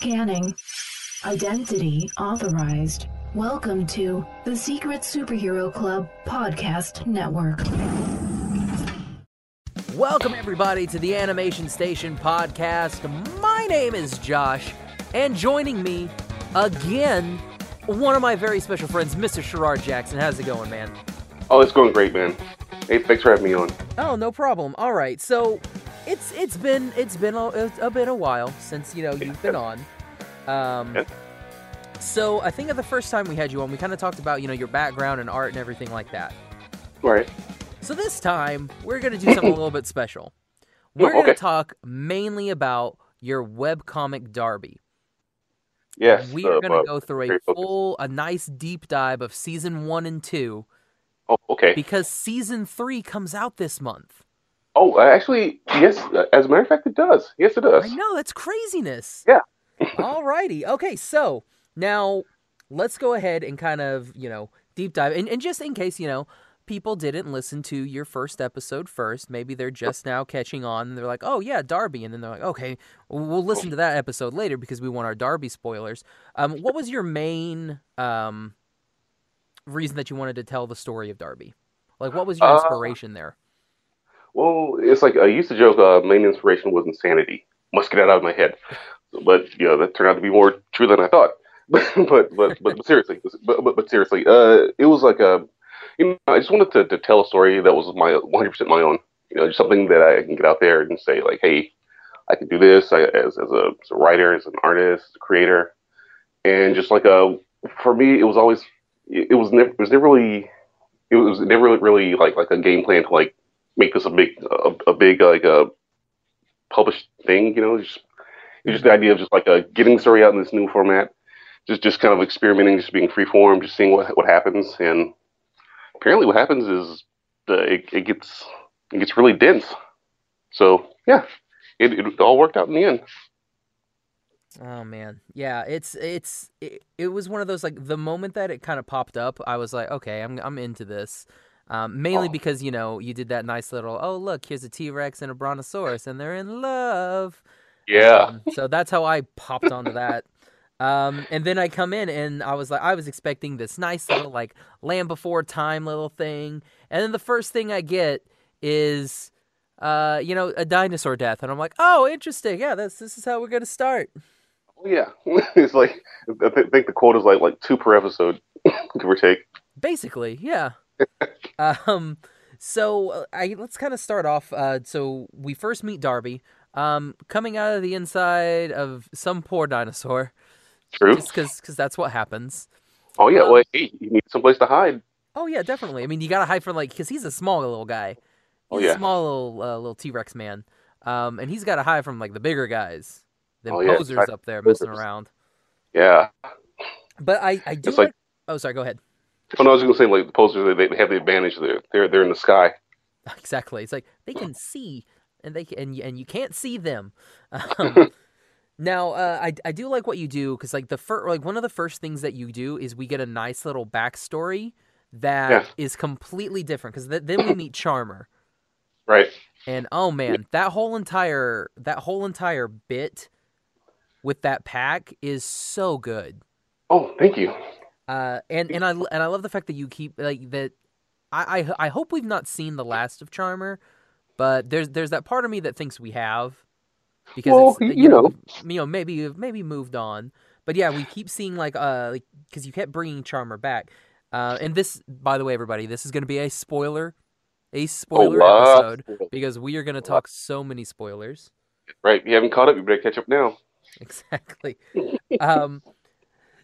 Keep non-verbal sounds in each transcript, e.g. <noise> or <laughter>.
Scanning. Identity authorized. Welcome to the Secret Superhero Club Podcast Network. Welcome, everybody, to the Animation Station podcast. My name is Josh, and joining me again, one of my very special friends, Mr. Sherrard Jackson. How's it going, man? Oh, it's going great, man. Hey, thanks for having me on. Oh, no problem. All right, so it's it's been it's been a, it's a been a while since you know you've been on. Um, Yeah. so I think at the first time we had you on, we kind of talked about you know your background and art and everything like that. Right. So this time we're gonna do something a little bit special. <laughs> We're gonna talk mainly about your webcomic Darby. Yes. we are uh, gonna uh, go through a very focused. full, a nice deep dive of season one and two Oh, okay. because season three comes out this month. Oh, uh, actually, yes. uh, As a matter of fact, it does. Yes, it does. I know that's craziness. Yeah. <laughs> Alrighty. Okay, so now let's go ahead and kind of, you know, deep dive. And, and just in case, you know, people didn't listen to your first episode first, maybe they're just now catching on and they're like, oh, yeah, Darby. And then they're like, okay, we'll listen to that episode later because we want our Darby spoilers. Um, what was your main um, reason that you wanted to tell the story of Darby? Like, what was your Uh, inspiration there? Well, it's like I used to joke. Uh, main inspiration was insanity. Must get that out of my head. But you know that turned out to be more true than I thought. <laughs> but but but, but seriously, but, but but seriously, uh, it was like a, you know, I just wanted to, to tell a story that was my 100 percent my own. You know, just something that I can get out there and say like, hey, I can do this I, as as a, as a writer, as an artist, as a creator, and just like a, for me, it was always, it, was never, it was never really, it was never really like like a game plan to like make this a big a, a big like a published thing. You know, just it's just the idea of just like uh, getting the story out in this new format, just just kind of experimenting, just being free form, just seeing what what happens. And apparently, what happens is uh, it it gets it gets really dense. So yeah, it, it all worked out in the end. Oh man, yeah, it's it's it, it was one of those like the moment that it kind of popped up, I was like, okay, I'm I'm into this. Um, mainly Oh. because you know you did that nice little oh look here's a T Rex and a Brontosaurus and they're in love. Yeah. Um, so that's how I popped onto that. Um, and then I come in and I was like I was expecting this nice little like Land Before Time little thing, and then the first thing I get is uh you know a dinosaur death, and I'm like oh interesting yeah this this is how we're gonna start. Oh, yeah, <laughs> it's like I thi- think the quote is like like two per episode, <laughs> give or take. Basically, yeah. Um, so uh, I let's kind of start off. Uh, so we first meet Darby, um, coming out of the inside of some poor dinosaur, True. just because that's what happens. Oh yeah. um, Well, hey, you need someplace to hide. Oh yeah, definitely. I mean, you gotta hide from like because he's a small little guy. Oh, He's a yeah. small little uh, little T Rex man, um, and he's gotta hide from like the bigger guys, the Oh, posers hide up there from messing around. Yeah. But I I do It's like- like. Oh, sorry. Go ahead. Oh no, I was gonna say like the posters they, they have the advantage. They're they're they're in the sky. <laughs> Exactly. It's like they can <laughs> see, and they can, and you, and you can't see them. <laughs> Um, now, uh, I I do like what you do because like the first like one of the first things that you do is we get a nice little backstory that is completely different because th- then we meet Charmer, <coughs> Right. and oh man, that whole entire that whole entire bit with that pack is so good. Oh, thank you. Uh, and and I and I love the fact that you keep like that. I, I I hope we've not seen the last of Charmer, but there's there's that part of me that thinks we have, because Well, it's, you know. you know maybe maybe moved on, but yeah, we keep seeing like uh like because you kept bringing Charmer back, uh, and this by the way, everybody, this is gonna be a spoiler, a spoiler lot. episode because we are gonna talk so many spoilers. Right. You haven't caught up. You better catch up now. <laughs> exactly. um,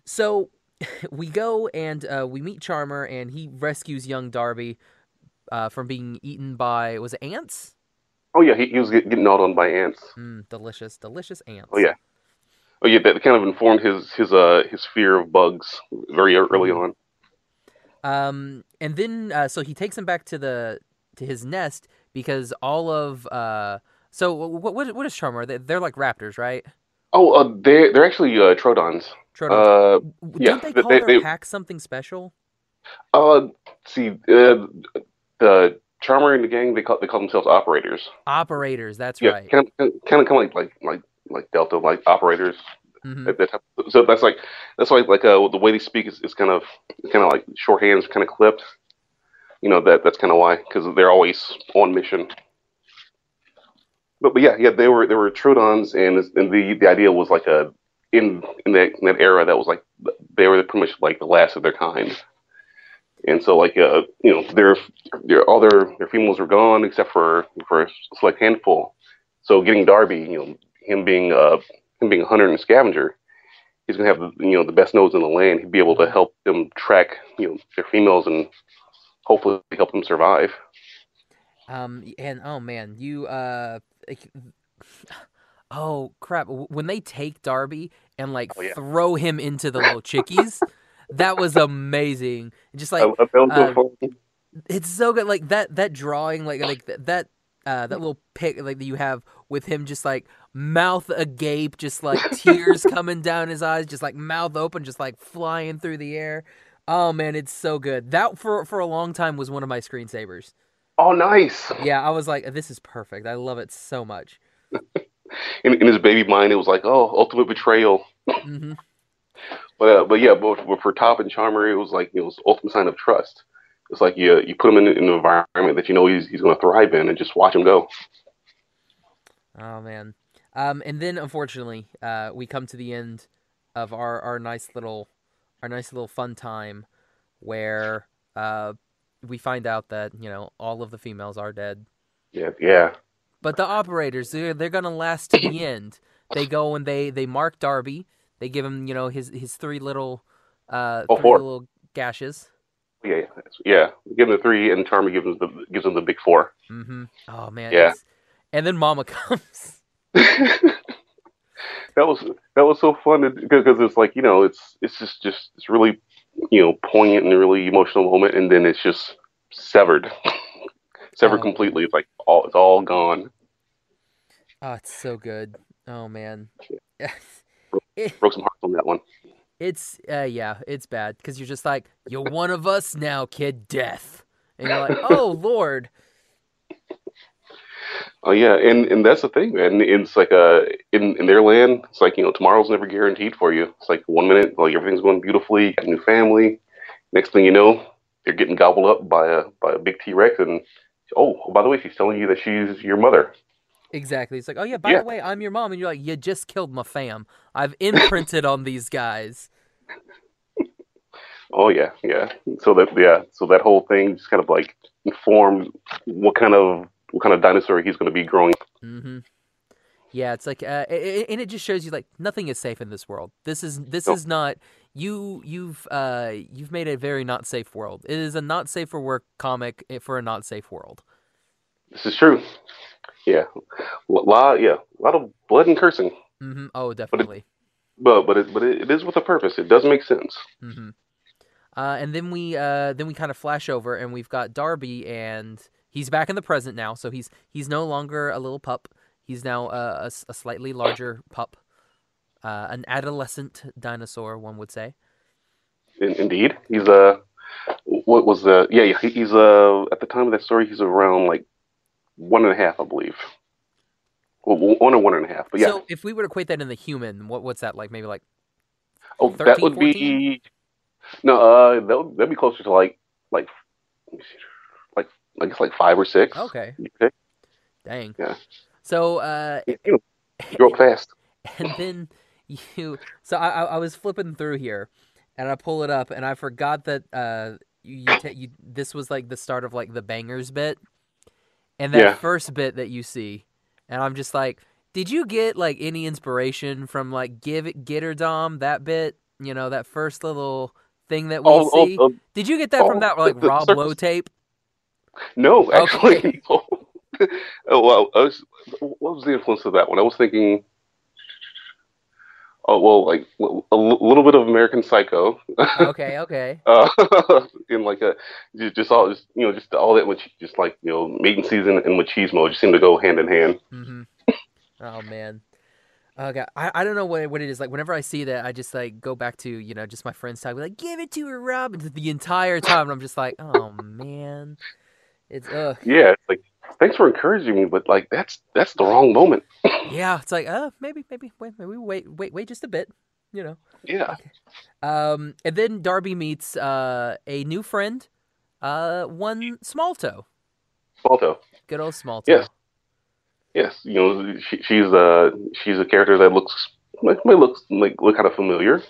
so <laughs> we go and uh, we meet Charmer, and he rescues young Darby uh, from being eaten by was it ants? Oh yeah, he, he was getting gnawed on by ants. Mm, delicious, delicious ants. Oh yeah. Oh yeah, that kind of informed his his uh his fear of bugs very early Mm-hmm. on. Um, and then uh, so he takes him back to the to his nest because all of uh. So what what, what is Charmer? They, they're like raptors, right? Oh, uh, they they're actually uh, Troodons. Uh, Don't yeah, they they- call they- their they- pack something special? uh, see, uh, the Charmer and the gang they call they call themselves operators. Operators. That's Yeah, right. kind of kind of kind of like like like like Delta like operators. Mhm. Type- so that's like that's why like uh, the way they speak is, is kind of kind of like shorthands, kind of clipped. You know that that's kind of why because they're always on mission. But but yeah yeah they were they were Troodons and and the the idea was like a in in that in that era that was like they were pretty much like the last of their kind. And so like uh you know their their all their their females were gone except for for a select handful. So getting Darby you know him being uh him being a hunter and a scavenger, he's gonna have you know the best nose in the land. He'd be able to help them track you know their females and hopefully help them survive. Um, and oh man, you uh, oh crap! When they take Darby and like Oh, yeah. throw him into the little chickies, that was amazing. Just like I, I felt so uh, it's so good. Like that that drawing, like like that uh that little pic like that you have with him, just like mouth agape, just like <laughs> tears coming down his eyes, just like mouth open, just like flying through the air. Oh man, it's so good. That for for a long time was one of my screensavers. Oh, nice. Yeah, I was like, this is perfect. I love it so much. <laughs> In, in his baby mind, it was like, oh, ultimate betrayal. hmm But uh, but yeah, but, but for Top and Charmer, it was like it was ultimate sign of trust. It's like you you put him in, in an environment that you know he's he's going to thrive in, and just watch him go. Oh man. Um, and then unfortunately, uh, we come to the end of our, our nice little our nice little fun time where uh, we find out that you know all of the females are dead, Yeah, yeah. But the operators they're, they're gonna last to the end. They go and they they mark Darby. They give him you know his his three little uh Oh, three four. little gashes. Yeah, yeah. Give him the three, and Charmer gives him the gives him the big four. Mm-hmm. Oh man. Yeah. it's- And then Mama <laughs> comes. <laughs> that was that was so fun because it's like you know it's it's just just it's really you know poignant and really emotional moment, and then it's just severed, <laughs> severed Oh. completely. It's like all it's all gone. Oh, it's so good. Oh man. yeah. <laughs> Broke some hearts on that one. It's uh yeah, it's bad because you're just like you're one of us now, kid. Death, and you're like, oh <laughs> lord. Oh yeah, and and that's the thing, man. It's like uh in in their land, it's like you know tomorrow's never guaranteed for you. It's like one minute like everything's going beautifully, you got a new family. Next thing you know, they're getting gobbled up by a by a big T Rex, and oh by the way, she's telling you that she's your mother. Exactly. It's like, oh yeah, by Yeah. the way, I'm your mom, and you're like, you just killed my fam. I've imprinted on these guys. <laughs> Oh yeah, yeah. So that yeah, so that whole thing just kind of like informed what kind of what kind of dinosaur he's going to be growing. Mm-hmm. Yeah, it's like, uh, i- i- and it just shows you like nothing is safe in this world. This is this No. is not you. You've uh you've made a very not safe world. It is a not safe for work comic eh, for a not safe world. This is true. Yeah, a lot. Yeah, a lot of blood and cursing, Mm-hmm. Oh, definitely. but but it, but it, it is with a purpose. It does make sense. Mm-hmm. Uh, and then we uh, then we kind of flash over, and we've got Darby, and he's back in the present now. So he's he's no longer a little pup. He's now a a slightly larger pup, uh, an adolescent dinosaur, one would say. In, indeed, he's uh, what was the yeah he- he's uh at the time of that story he's around like one and a half I believe. Well, one or one and a half, but yeah. So if we were to equate that in the human, what what's that like? Maybe like oh, that would 14? be no. Uh, that would, that'd be closer to like like let me see, like I guess like five or six. okay, Okay. dang. Yeah. So uh, you grow fast. <laughs> and then <laughs> you so I, I I was flipping through here and i pull it up and i forgot that uh you, you, ta- you this was like the start of like the bangers bit and that Yeah. first bit that you see and i'm just like did you get like any inspiration from like give it get her dom that bit you know that first little thing that we Oh, oh, see oh, did you get that from that like the rob circus- low tape no, actually. <laughs> No. <laughs> oh well, I was, what was the influence of that one? I was thinking. Oh well, like a little bit of American Psycho, <laughs> okay okay uh, <laughs> in like a just, all just you know just all that which just like you know mating season and machismo just seem to go hand in hand. hmm Oh man. Okay, I, I don't know what what it is like. Whenever I see that, I just like go back to you know just my friends talking like give it to her, Rob, <laughs> the entire time, and I'm just like, oh man, it's ugh. Yeah, it's like thanks for encouraging me, but like that's that's the wrong moment. <laughs> Yeah, it's like, uh, maybe, maybe, wait, maybe wait, wait, wait, just a bit, you know. Yeah. Um, and then Darby meets uh a new friend, uh, one Small Toe, Balto. good old Small Toe. Yes. Yes. You know, she, she's uh she's a character that looks might looks like look kind of familiar,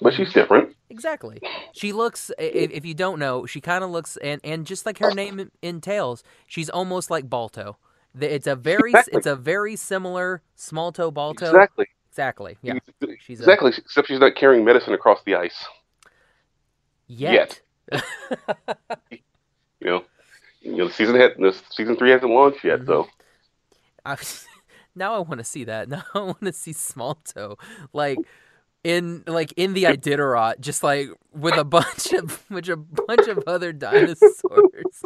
but she's different. Exactly. She looks. If, if you don't know, she kind of looks, and and just like her name entails, she's almost like Balto. It's a very, Exactly. it's a very similar small toe Balto. Exactly. Exactly. Yeah. She's a- exactly. Except she's not carrying medicine across the ice. Yet. You know. You know, the season had the season three hasn't launched yet, Mhm. so I, <laughs> now I want to see that. <laughs> Now I want to see small toe, like in like in the Iditarod, just like with a bunch of with a bunch of other dinosaurs.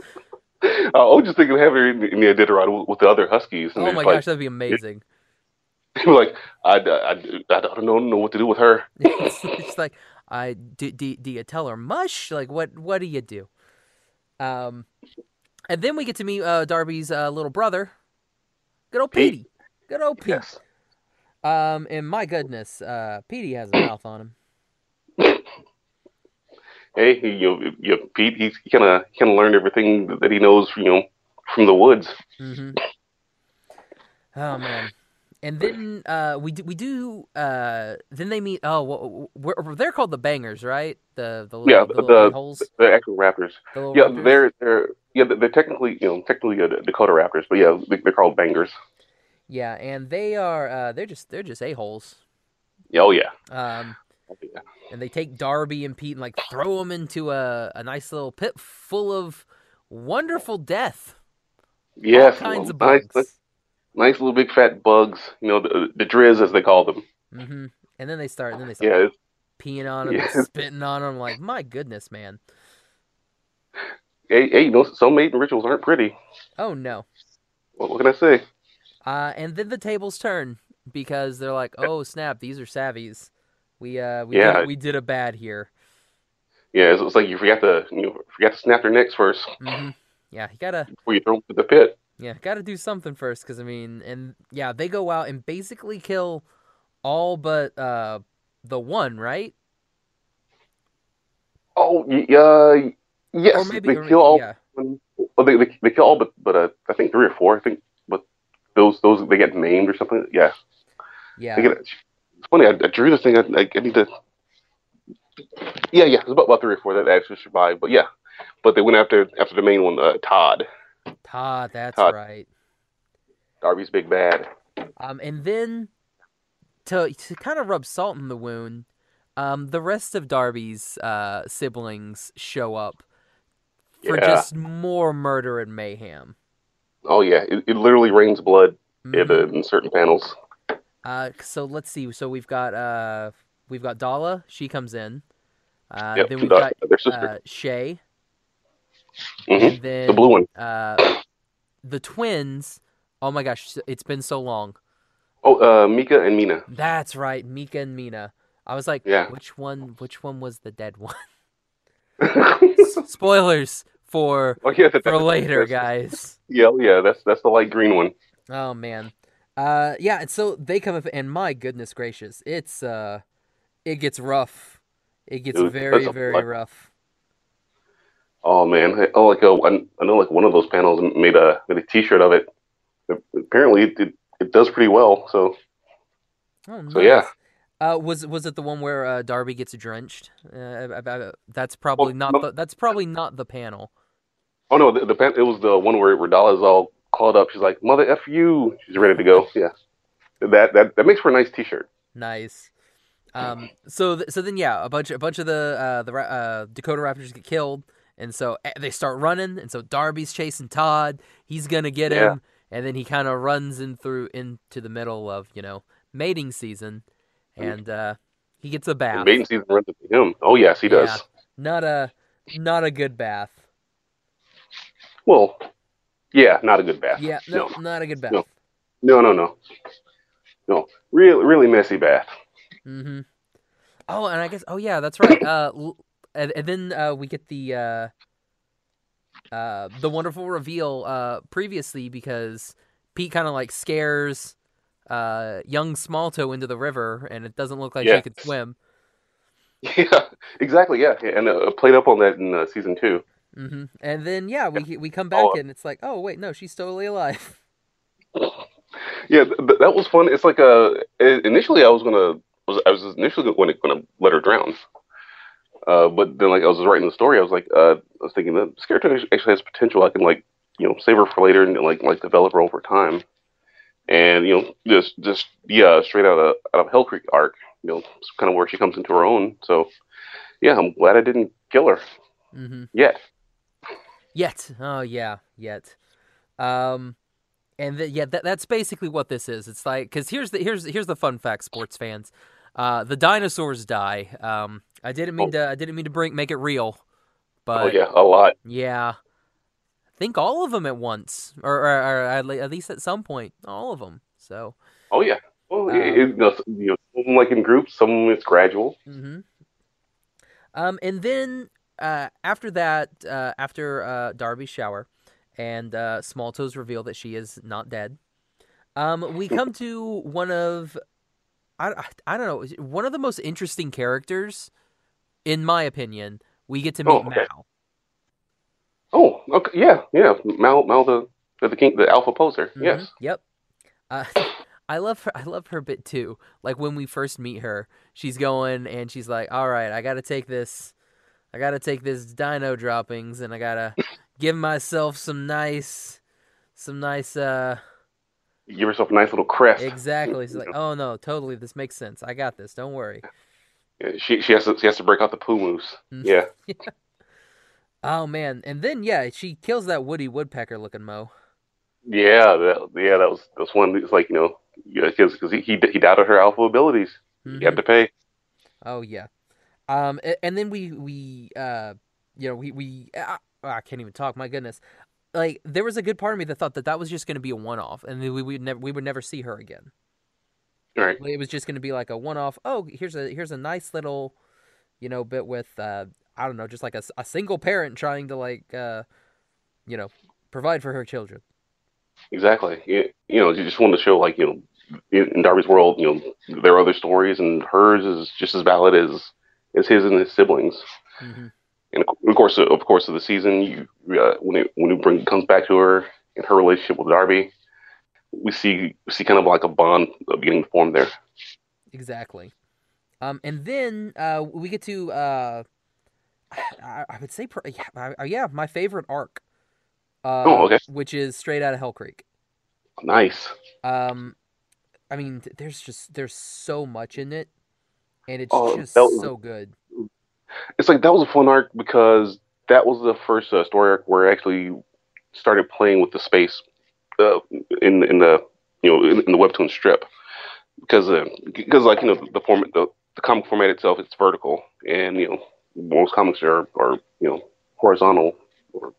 I was <laughs> just thinking of having her in, in the Iditarod with, the other huskies. And Oh my like, gosh, that'd be amazing. <laughs> like I, I, I don't know, know what to do with her. <laughs> it's, like I do, do, do you tell her mush? Like what what do you do? Um and then we get to meet uh, Darby's uh, little brother. Good old Pete. Petey. Good old Pete. Yes. Um and my goodness, uh Petey has a <clears throat> mouth on him. Hey, he, you you Pete, he's he kind of kind of learned everything that he knows, you know, from the woods. hmm Oh man. And then uh, we do, we do uh, then they meet oh wh- wh- they're called the bangers right the the little, Yeah, the the- holes The actual raptors. the Yeah, raptors? they're they're yeah they're technically you know technically uh, Dakota Raptors, but yeah they're called bangers. Yeah and they are uh, they're just they're just a holes oh yeah. um Oh, yeah. and they take Darby and Pete and like throw them into a, a nice little pit full of wonderful death. Yes, All kinds of nice, bugs. nice little big fat bugs. You know the, the drizz as they call them. Mm-hmm. And then they start, and then they start Yeah, peeing on them, Yeah. <laughs> spitting on them. Like, my goodness, man. hey, hey, you know some mating rituals aren't pretty. Oh no. What, what can I say? Uh, and then the tables turn because they're like, oh snap, these are savvies. We uh we Yeah. did, we did a bad here. Yeah, it's, it's like you forgot to you know forgot to snap their necks first hmm Yeah, you gotta before you throw them to the pit. yeah gotta do something first because I mean, and yeah, they go out and basically kill all but uh the one, right? Oh, uh, yes, or maybe they kill all. yeah. Well, they, they they kill all but but uh, I think three or four. I think, those those they get named or something. Yeah, Yeah. get. It's funny. I, I drew the thing. I, I, need to. Yeah, yeah. It's about, about three or four that actually survived. But yeah, but they went after after the main one, uh, Todd, Todd, that's Todd. right. Darby's big bad. Um, and then to to kind of rub salt in the wound, um, the rest of Darby's uh, siblings show up for Yeah. just more murder and mayhem. Oh yeah, it, it literally rains blood in, Mhm. uh, in certain panels. Uh, so let's see. So we've got uh, we've got Dala. She comes in. Uh, Yep, then we've got uh, Shay. hmm And then The blue one. Uh, the twins. Oh my gosh, it's been so long. Oh, uh, Mika and Mina. That's right, Mika and Mina. I was like, Yeah. which one? Which one was the dead one? <laughs> <laughs> Spoilers for yeah, that, for <laughs> later, guys. Yeah, yeah, that's that's the light green one. Oh man. Uh yeah, and so they come up and my goodness gracious, it's uh it gets rough. It gets Dude, very, very rough. Oh man, I- oh like uh, I I know like one of those panels made a made a T-shirt of it. Apparently, it it, it does pretty well. So Oh nice. So, yeah. Uh was was it the one where uh Darby gets drenched? Uh, I- I- I- that's probably Well, not the that's probably not the panel. Oh no, the, the pan, it was the one where where Dala's all called up. She's like, "Mother f you." She's ready to go. Yeah, that that that makes for a nice T-shirt. Nice. Um. So th- so then yeah, a bunch a bunch of the uh the uh Dakota Raptors get killed, and so eh, they start running, and so Darby's chasing Todd. He's gonna get Yeah. him, and then he kind of runs in through into the middle of you know mating season, and uh he gets a The bath. mating season runs into him. Oh yes, he does. Yeah. Not a not a good bath. Well, yeah, not a good bath. Yeah. No, not a good bath. No. no, no, no, no. Really, really messy bath. Mm-hmm. Oh, and I guess oh yeah, that's right. Uh, and, and then uh, we get the uh, uh, the wonderful reveal uh, previously because Pete kind of like scares uh, young Smalltoe into the river, and it doesn't look like Yeah. she could swim. <laughs> Yeah, exactly. Yeah, and uh, played up on that in uh, season two. Hmm And then yeah, we we come back Oh. and it's like, oh wait, no, she's totally alive. <laughs> Yeah, th- th- that was fun. It's like uh, initially I was gonna was I was initially going to gonna let her drown, uh, but then like I was writing the story, I was like, uh, I was thinking that this character actually has potential. I can like you know save her for later and like like develop her over time, and you know just just yeah straight out of out of Hell Creek arc, you know, it's kind of where she comes into her own. So yeah, I'm glad I didn't kill her hmm yet. Yet, oh yeah, yet. Um, and th- yeah, that, that's basically what this is. It's like because here's the here's here's the fun fact, sports fans. Uh, the dinosaurs die. Um, I didn't mean to I didn't mean to bring make it real, but oh yeah, a lot. yeah. I think all of them at once, or, or, or at, least at some point, all of them. So, Oh yeah. Well, Um, it, you know, you know, some like in groups, some it's gradual. Mm-hmm. um, and then uh, after that, uh, after uh, Darby's shower, and uh, Small Toes reveal that she is not dead, um, we <laughs> come to one of, I, I, I don't know, one of the most interesting characters, in my opinion. We get to meet Oh, okay. Mal. Oh, okay, yeah, yeah. Mal, Mal, the the king, the alpha poser. Mhm, Yes. Yep. Uh, <laughs> I love her. I love her bit too. Like when we first meet her, she's going and she's like, "All right, I got to take this. I got to take this dino droppings, and I gotta <laughs> give myself some nice, some nice. uh Give yourself a nice little crest. Exactly. She's like, <laughs> "Oh no, totally. This makes sense. I got this. Don't worry." Yeah, She she has to she has to break out the poo moose. Mhm. <laughs> Yeah. Oh man, and then yeah, she kills that Woody Woodpecker looking mo. Yeah, that, yeah, that was that's one. It's like you know, yeah, because he, he he doubted her alpha abilities. Mhm. He had to pay. Oh yeah, um, a- and then we we uh, you know, we we uh, I can't even talk. My goodness, like there was a good part of me that thought that that was just going to be a one off, and we would never we would never see her again. Right. It was just going to be like a one off. Oh, here's a here's a nice little, you know, bit with uh, I don't know, just like a, a single parent trying to like uh, you know, provide for her children. Exactly. You, you know, you just wanted to show like you know, in Darby's world, you know, there are other stories, and hers is just as valid as as his and his siblings. hmm And of course, of course, of the season, you uh, when it when it bring, comes back to her and her relationship with Darby, we see we see kind of like a bond beginning to form there. Exactly. Um, and then uh, we get to uh, I, I would say, yeah, I, yeah, my favorite arc. Uh, Oh, okay. Which is straight out of Hell Creek. Nice. Um, I mean, there's just there's so much in it, and it's Oh, just was- so good. It's like that was a fun arc because that was the first uh, story arc where I actually started playing with the space uh, in in the you know in, in the webtoon strip. Because uh, because like you know the format the, the comic format itself it's vertical and you know most comics are are you know horizontal. Or,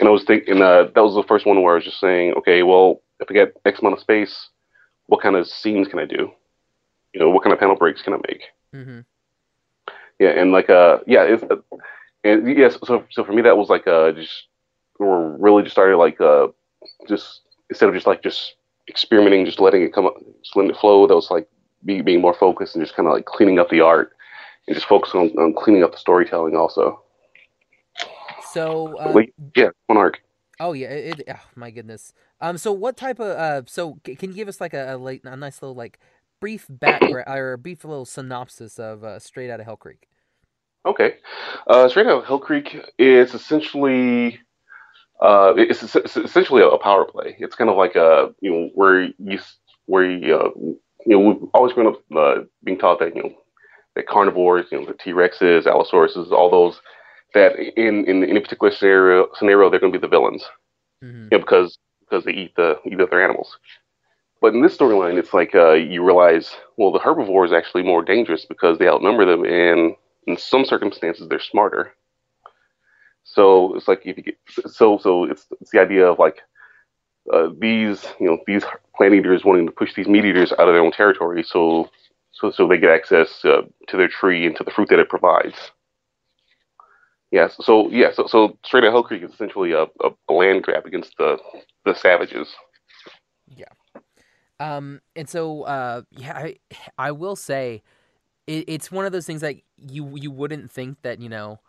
and I was thinking uh, that was the first one where I was just saying okay well if I get X amount of space what kind of scenes can I do? You know what kind of panel breaks can I make hmm yeah, and like uh, yeah, it's uh, and yes. So so for me, that was like uh, just or really just started like uh, just instead of just like just experimenting, just letting it come up, just letting it flow. That was like be, being more focused and just kind of like cleaning up the art and just focusing on, on cleaning up the storytelling also. So, uh, Like, yeah, one arc. oh yeah, it. Oh, my goodness. Um, so what type of uh, so c- can you give us like a, a like a nice little like brief background or a brief little synopsis of uh, Straight Out of Hell Creek? Okay. Uh, Straight Out of Hell Creek is essentially uh, it's, it's essentially a power play. It's kind of like a you know where you where you, uh, you know we've always grown up uh, being taught that you know that carnivores, you know the T Rexes, Allosauruses, all those that in in any particular scenario scenario they're going to be the villains hmm you know, because because they eat the eat other animals. But in this storyline, it's like uh, you realize, well, the herbivore is actually more dangerous because they outnumber them, and in some circumstances, they're smarter. So it's like if you get so so it's it's the idea of like uh, these you know these plant eaters wanting to push these meat eaters out of their own territory, so so so they get access uh, to their tree and to the fruit that it provides. Yes. So yeah. So so straight at Hell Creek is essentially a, a land grab against the the savages. Um, and so, uh, yeah, I, I will say, it, it's one of those things like you you wouldn't think that you know,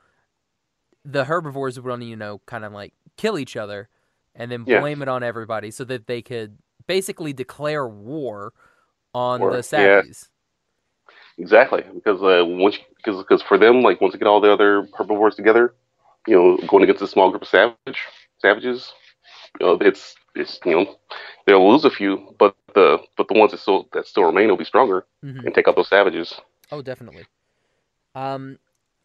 the herbivores would only you know kind of like kill each other, and then Yeah. blame it on everybody so that they could basically declare war on War, the yeah. savages. Exactly. Because uh, once because because for them like once they get all the other herbivores together, you know, going against a small group of savage savages, you know, it's it's you know they'll lose a few, but the but the ones that still that still remain will be stronger Mhm. and take out those savages. Oh, definitely. Um,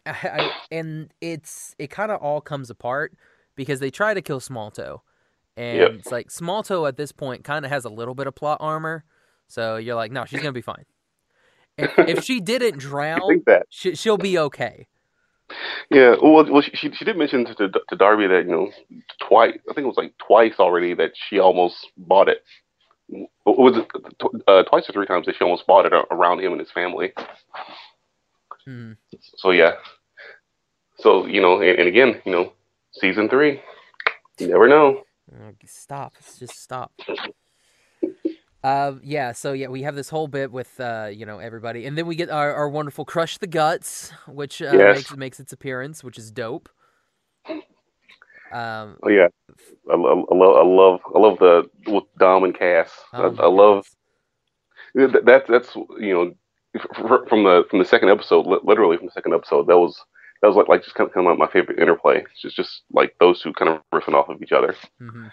I, I, and it's it kind of all comes apart because they try to kill Small Toe, and Yep. it's like Small Toe at this point kind of has a little bit of plot armor, so you're like, no, she's gonna be fine. If, if she didn't <laughs> drown, she, she'll be okay. Yeah, well, well, she she she did mention to to Darby that you know twice. I think it was like twice already that she almost bought it. Was it uh, twice or three times that she almost bought it around him and his family? Mhm. So yeah. So you know, and, and again, you know, season three, you never know. Stop. Just stop. Uh, yeah, so yeah, we have this whole bit with uh, you know, everybody, and then we get our, our wonderful crush the guts, which uh, Yes. makes makes its appearance, which is dope. Um, Oh yeah, I, I love I love I love the with Dom and Cass. oh I, I love goodness. that. That's that's you know from the from the second episode, literally from the second episode. That was that was like like just kind of kind of my favorite interplay. It's just just like those two kind of riffing off of each other. Mhm.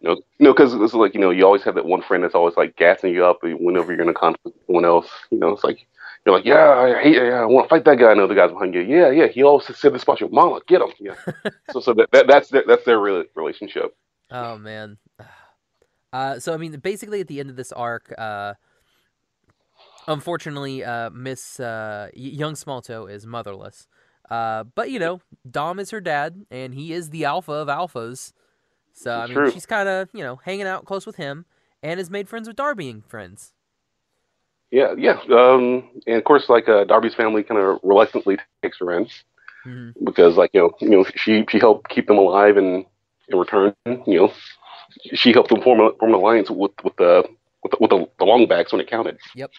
You know, you know, because it's like you know, you always have that one friend that's always like gassing you up whenever you're in a conflict with someone else. You know, it's like you're like, yeah, I hate, yeah, I want to fight that guy. And the other guy's behind you. Yeah, yeah, he always said this about your mama. Get him. Yeah. <laughs> so, so that, that that's their, that's their real relationship. Oh man. <sighs> Uh, so I mean, basically at the end of this arc, uh, unfortunately, uh, Miss uh, Young Smalltoe is motherless. Uh, but you know, Dom is her dad, and he is the alpha of alphas. So I mean, true. she's kind of you know hanging out close with him, and has made friends with Darby and friends. Yeah, yeah. Um, and of course, like uh, Darby's family kind of reluctantly takes her in Mhm. because, like you know, you know, she she helped keep them alive, and in return, you know, she helped them form a, form an alliance with with the with the, with the, the longbacks when it counted. Yep.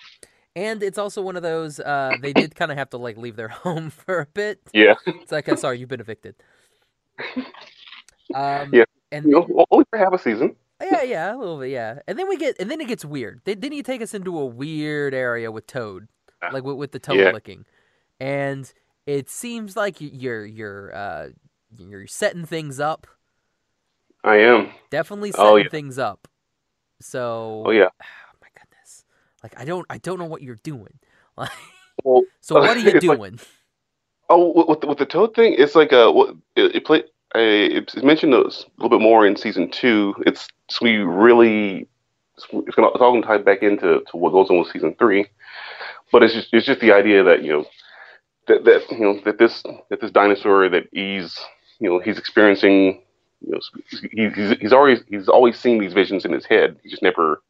And it's also one of those uh, they did kind of have to like leave their <laughs> home for a bit. Yeah, It's like, uh, sorry, you've been evicted. <laughs> Um, Yeah. and you know, only for half a season. Yeah, yeah, a little bit, yeah. And then we get, and then it gets weird. Then, then you take us into a weird area with Toad, like with, with the Toad Yeah. licking, and it seems like you're you're uh you're setting things up. I am. Definitely setting Oh, yeah. things up. So, Oh yeah. oh my goodness, like I don't I don't know what you're doing. <laughs> Like, Well, so what are you <laughs> It's like- doing? Oh, with- with the, with the Toad thing, it's like uh, what it, it play. Uh, it's mentioned a little bit more in season two. It's, it's we really it's, it's gonna it's all gonna tie back into to what goes on with season three. But it's just it's just the idea that you know that that you know that this that this dinosaur that he's you know he's experiencing you know he, he's he's always he's always seen these visions in his head. He just never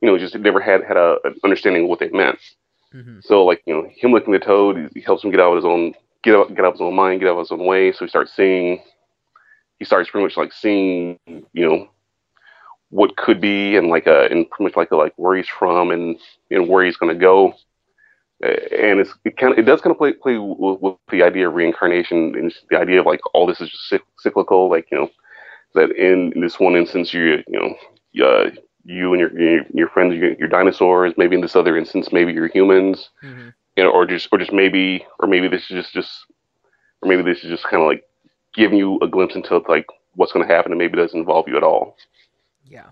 you know just never had had a, an understanding of what they meant. hmm So like you know him licking the toad, he helps him get out of his own get out get out of his own mind, get out of his own way. So he starts seeing, he starts pretty much like seeing you know what could be and like uh and pretty much like like where he's from and and where he's gonna go. Uh, And it's it kind of it does kind of play play with, with the idea of reincarnation and the idea of like all this is just cyclical. Like you know that in, in this one instance you you know uh, you and your your, your friends your, your dinosaurs. Maybe in this other instance maybe you're humans hmm you know, or just or just maybe or maybe this is just just or maybe this is just kind of like giving you a glimpse into like what's going to happen and maybe doesn't involve you at all. Yeah.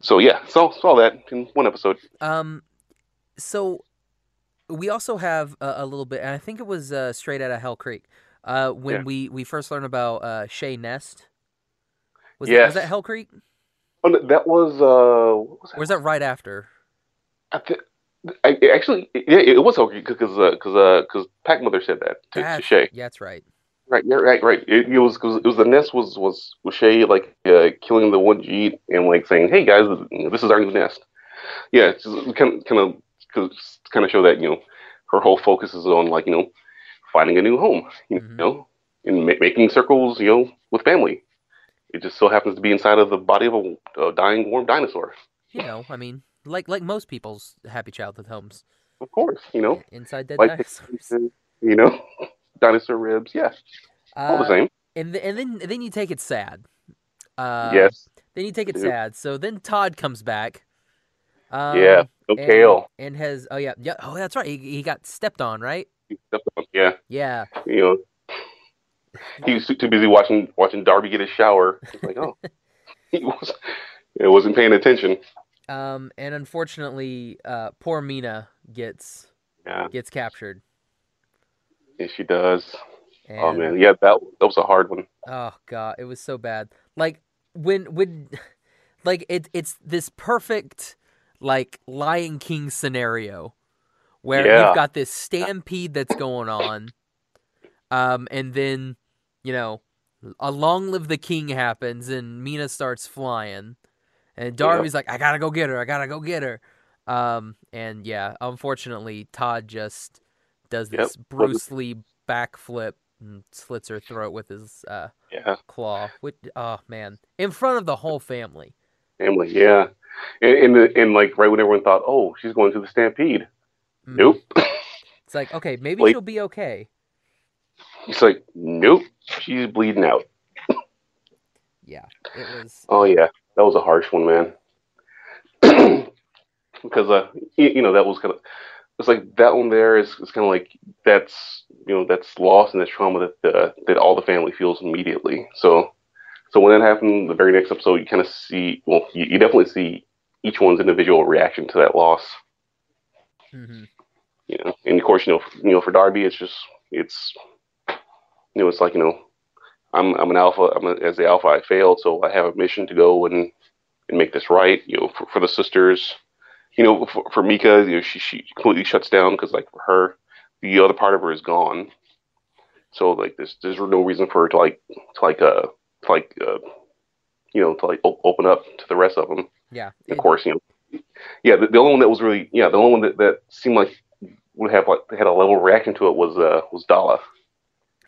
So yeah, saw saw that in one episode. Um, so we also have a, a little bit, and I think it was uh, straight out of Hell Creek. Uh, when Yeah. we we first learned about uh, Shay Nest. Was that, was that Hell Creek, Oh, no, that was uh, what was that? or was that right after? I thi- I, actually, yeah, it was okay because because uh, because Pack Mother said that to, to Shay. Yeah, that's right. Right, yeah, right, right. It, it was because it was the nest was was was Shay like uh, killing the one Jeet and like saying, "Hey guys, this is our new nest." Yeah, it's just kind of kind of kind of show that you know her whole focus is on like you know finding a new home. You Mhm. know, and ma- making circles, you know, with family. It just so happens to be inside of the body of a, a dying warm dinosaur. You know, I mean, like like most people's happy childhood homes, Of course, you know, inside dead like dinosaurs. you know, dinosaur ribs. Yeah, all the Uh, same. and and then and then you take it sad. Uh, yes. Then you take it sad. So then Todd comes back. Um, yeah. No and, kale. and has oh yeah yeah oh that's right he, he got stepped on right Yeah. yeah You know, he was too busy watching watching Darby get his shower. It's like, oh, <laughs> he was. It wasn't paying attention. um and unfortunately uh poor Mina gets Yeah. gets captured Yeah, she does. and, oh man, yeah, that that was a hard one. Oh god, it was so bad. Like when when <laughs> like it it's this perfect like Lion King scenario where Yeah. you've got this stampede that's going on. Um and then, you know, a long live the king happens and Mina starts flying. And Darby's like, I gotta go get her, I gotta go get her. Um and yeah, unfortunately Todd just does Yep. this Bruce Lee backflip and slits her throat with his uh Yeah, claw. Which, oh man, in front of the whole family. family. Yeah, and and, the, and like right when everyone thought, oh, she's going to the stampede. Mm. Nope. It's like okay, maybe Like- she'll be okay. He's like, nope, she's bleeding out. Yeah, it was. Oh yeah, that was a harsh one, man. <clears throat> because uh, you, you know that was kind of it's like that one there is, is kind of like that's you know that's loss and that's trauma that uh, that all the family feels immediately. So so when that happened, the very next episode, you kind of see well, you, you definitely see each one's individual reaction to that loss. hmm You know, and of course, you know, you know, for Darby, it's just it's you know, it's like you know, I'm I'm an alpha. I'm a, as the alpha, I failed, so I have a mission to go and and make this right. You know, for, for the sisters, you know, for, for Mika, you know, she she completely shuts down because like for her, the other part of her is gone. So like there's there's no reason for her to like to like uh to like uh you know to like op- open up to the rest of them. Yeah, Of course, you know, yeah. The, the only one that was really yeah the only one that, that seemed like would have like had a level reaction to it was uh was Dala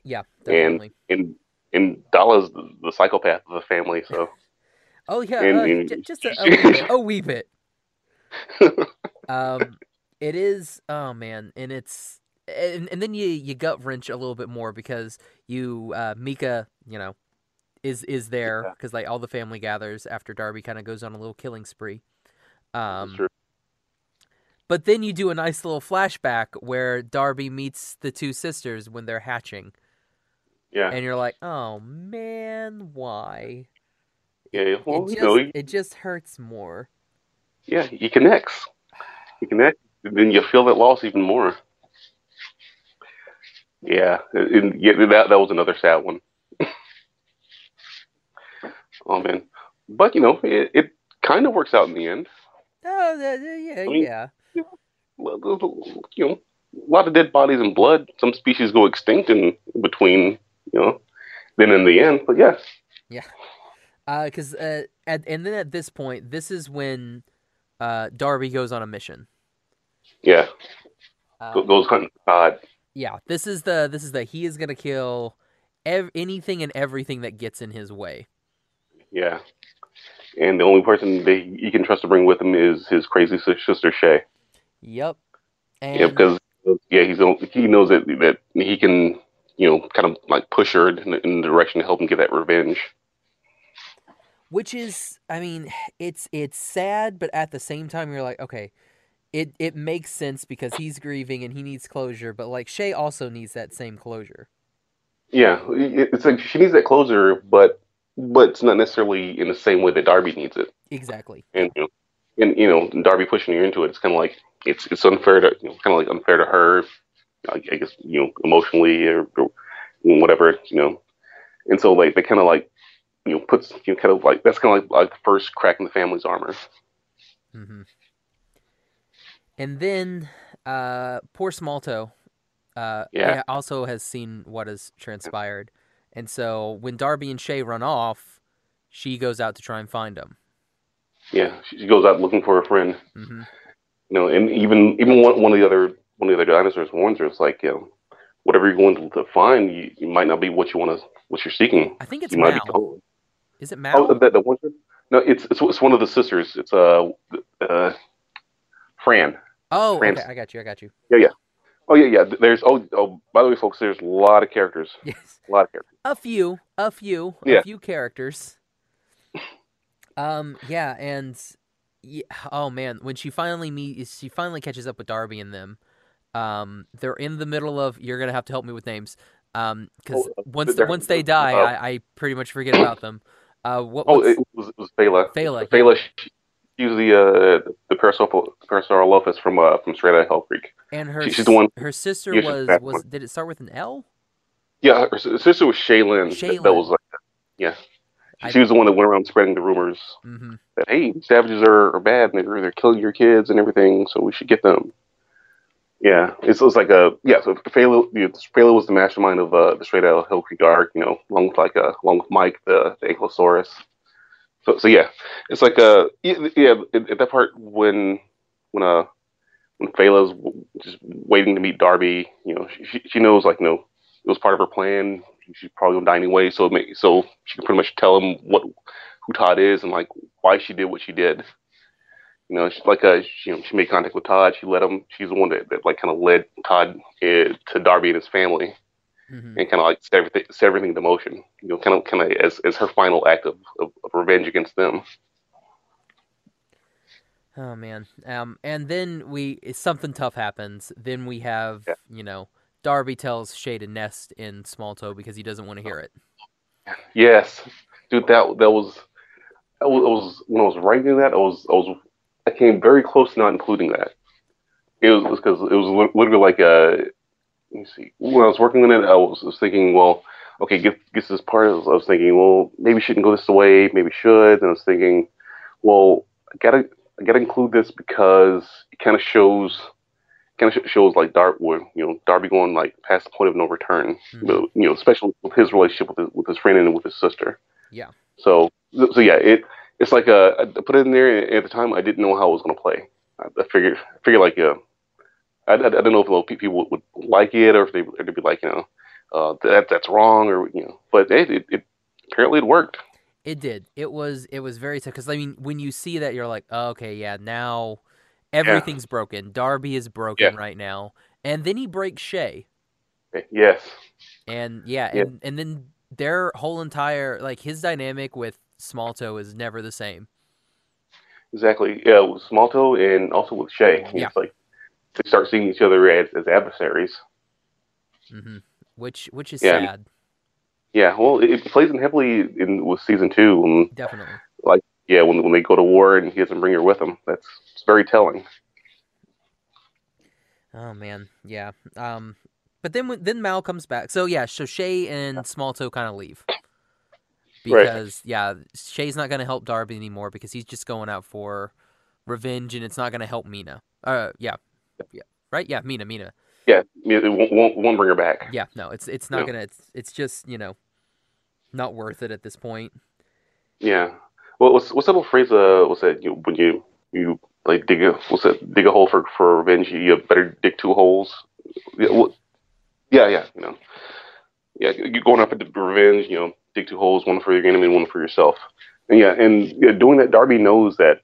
yeah, and- definitely. and and and Dala's the, the psychopath of the family. So <laughs> oh yeah, and- uh, and- just a, a wee bit. A wee bit. <laughs> Um, it is. Oh man, and it's and, and then you you gut wrench a little bit more because you uh Mika, you know, is is there Yeah. because like all the family gathers after Darby kind of goes on a little killing spree. Um, true. But then you do a nice little flashback where Darby meets the two sisters when they're hatching, yeah, and you're like, "Oh man, why?" yeah. Well, it just know, it just hurts more. Yeah, he connects. He connects. Then you feel that loss even more. Yeah, and yeah, that that was another sad one. <laughs> oh man, but you know, it, it kind of works out in the end. Oh, yeah, mean- yeah. well, you know, a lot of dead bodies and blood. Some species go extinct in between, you know, then in the end. But yeah, Yeah, Because uh, at and then at this point, this is when uh, Darby goes on a mission. yeah, Um, goes hunting for Todd. yeah, this is the this is the he is gonna kill ev- anything and everything that gets in his way. Yeah, and the only person that he can trust to bring with him is his crazy sister Shay. Yep. And Yeah, because yeah, he's he knows that that he can, you know, kind of like push her in, in the direction to help him get that revenge. Which is i mean it's it's sad but at the same time you're like okay it it makes sense because he's grieving and he needs closure but like shay also needs that same closure Yeah, it's like she needs that closure, but but it's not necessarily in the same way that Darby needs it. exactly and you know, and you know, Darby pushing her into it. It's kind of like it's it's unfair to you know, kind of like unfair to her. I, I guess you know emotionally or, or whatever you know, and so like they kind of like you know puts you know kind of like that's kind of like like the first crack in the family's armor. hmm and then uh poor Smalltoe uh Yeah. also has seen what has transpired and so when darby and shay run off she goes out to try and find him Yeah, she goes out looking for a friend. hmm You know, and even even one one of the other one of the other dinosaurs warns her. It's like you know, whatever you're going to find, you, you might not be what you want to, what you're seeking. I think it's You might be Mal. Is it Oh, Mal? that the one. No, it's, it's it's one of the sisters. It's uh, uh Fran. Oh, Fran- okay. I got you. I got you. Yeah, yeah. Oh yeah, yeah. There's oh oh. By the way, folks, there's a lot of characters. <laughs> Yes. A lot of characters. A few, a few, a few characters. Um, yeah, and yeah, oh man, when she finally meets, she finally catches up with Darby and them. Um, they're in the middle of. You're gonna have to help me with names. Um, because Oh, once they're- once they die, oh. I, I pretty much forget about them. Uh, what? Oh, it was it was Phala. Phala, Phala. She, she was the uh the Parasol Parasaurolophus from uh from straight out of Hell Creek. and her she- she's the one- her sister Yeah, was was one. did it start with an L? Yeah, her sister was Shaylin. That, that was like yeah. I- She was the one that went around spreading the rumors Mm-hmm. that hey, savages are, are bad and they're they're killing your kids and everything, so we should get them. Yeah, it's, it's like a yeah. So Phala, you know, was the mastermind of uh, the straight out of Hell Creek you know, along with like uh, along with Mike the, the Ankylosaurus. So so yeah, it's like a yeah, yeah at, at that part when when uh when w- just waiting to meet Darby, you know, she she, knows like you know it was part of her plan. She's probably gonna die anyway, so it may, so she can pretty much tell him what who Todd is and like why she did what she did. You know, she's like uh, she, you know, she made contact with Todd. She let him. She's the one that, that like kind of led Todd uh, to Darby and his family, Mm-hmm. and kind of like set everything, set everything into motion. You know, kind of kind of as, as her final act of, of, of revenge against them. Oh man. Um, and then we something tough happens. Then we have Yeah. you know Darby tells Shay to nest in Smalltoe because he doesn't want to hear it. Yes, dude, that that was was, that was when I was writing that. I was I was I came very close to not including that. It was because it was li- literally like a. Let me see. When I was working on it, I was, was thinking, well, okay, get get this part. I was, I was thinking, well, maybe shouldn't go this way. Maybe should. And I was thinking, well, I gotta I gotta include this because it kind of shows kind of shows like Darby, you know, Darby going like past the point of no return Mhm. you know, especially with his relationship with his, with his friend and with his sister. Yeah. So, so yeah, it it's like uh, I put it in there and at the time. I didn't know how it was going to play. I, I figured, I figured like uh, I, I, I don't know if well, people would, would like it or if they would be like you know, uh, that that's wrong or you know. But it, it, it apparently it worked. It did. It was it was very tough because I mean when you see that you're like oh, okay yeah now everything's broken. Darby is broken Yeah. right now, and then he breaks Shay, Yes. and yeah, Yeah. and and then their whole entire like his dynamic with Smalltoe is never the same. Exactly. Yeah, with Smalltoe and also with Shay. Yeah. It's like they start seeing each other as, as adversaries. hmm Which which is Yeah. sad, Yeah. Well, it, plays in heavily in with season two. Definitely. yeah, when when they go to war and he doesn't bring her with him, that's it's very telling. Oh man, yeah. Um, but then when- then Mal comes back. So yeah, so Shay and Smalltoe kind of leave Right. because yeah, Shay's not gonna help Darby anymore because he's just going out for revenge, and it's not gonna help Mina. Uh, yeah, yeah, right, yeah, Mina, Mina. Yeah, it won't, won't, won't bring her back. Yeah, no, it's it's not No. gonna. It's it's just you know, not worth it at this point. Yeah. Well, what's what's that little phrase? Uh, what's that? You when you you like dig a what's that? Dig a hole for for revenge. You better dig two holes. Yeah. Well, yeah. Yeah. You know. Yeah. you're going up for revenge. You know, dig two holes. One for your enemy, one for yourself. And yeah, and yeah, doing that, Darby knows that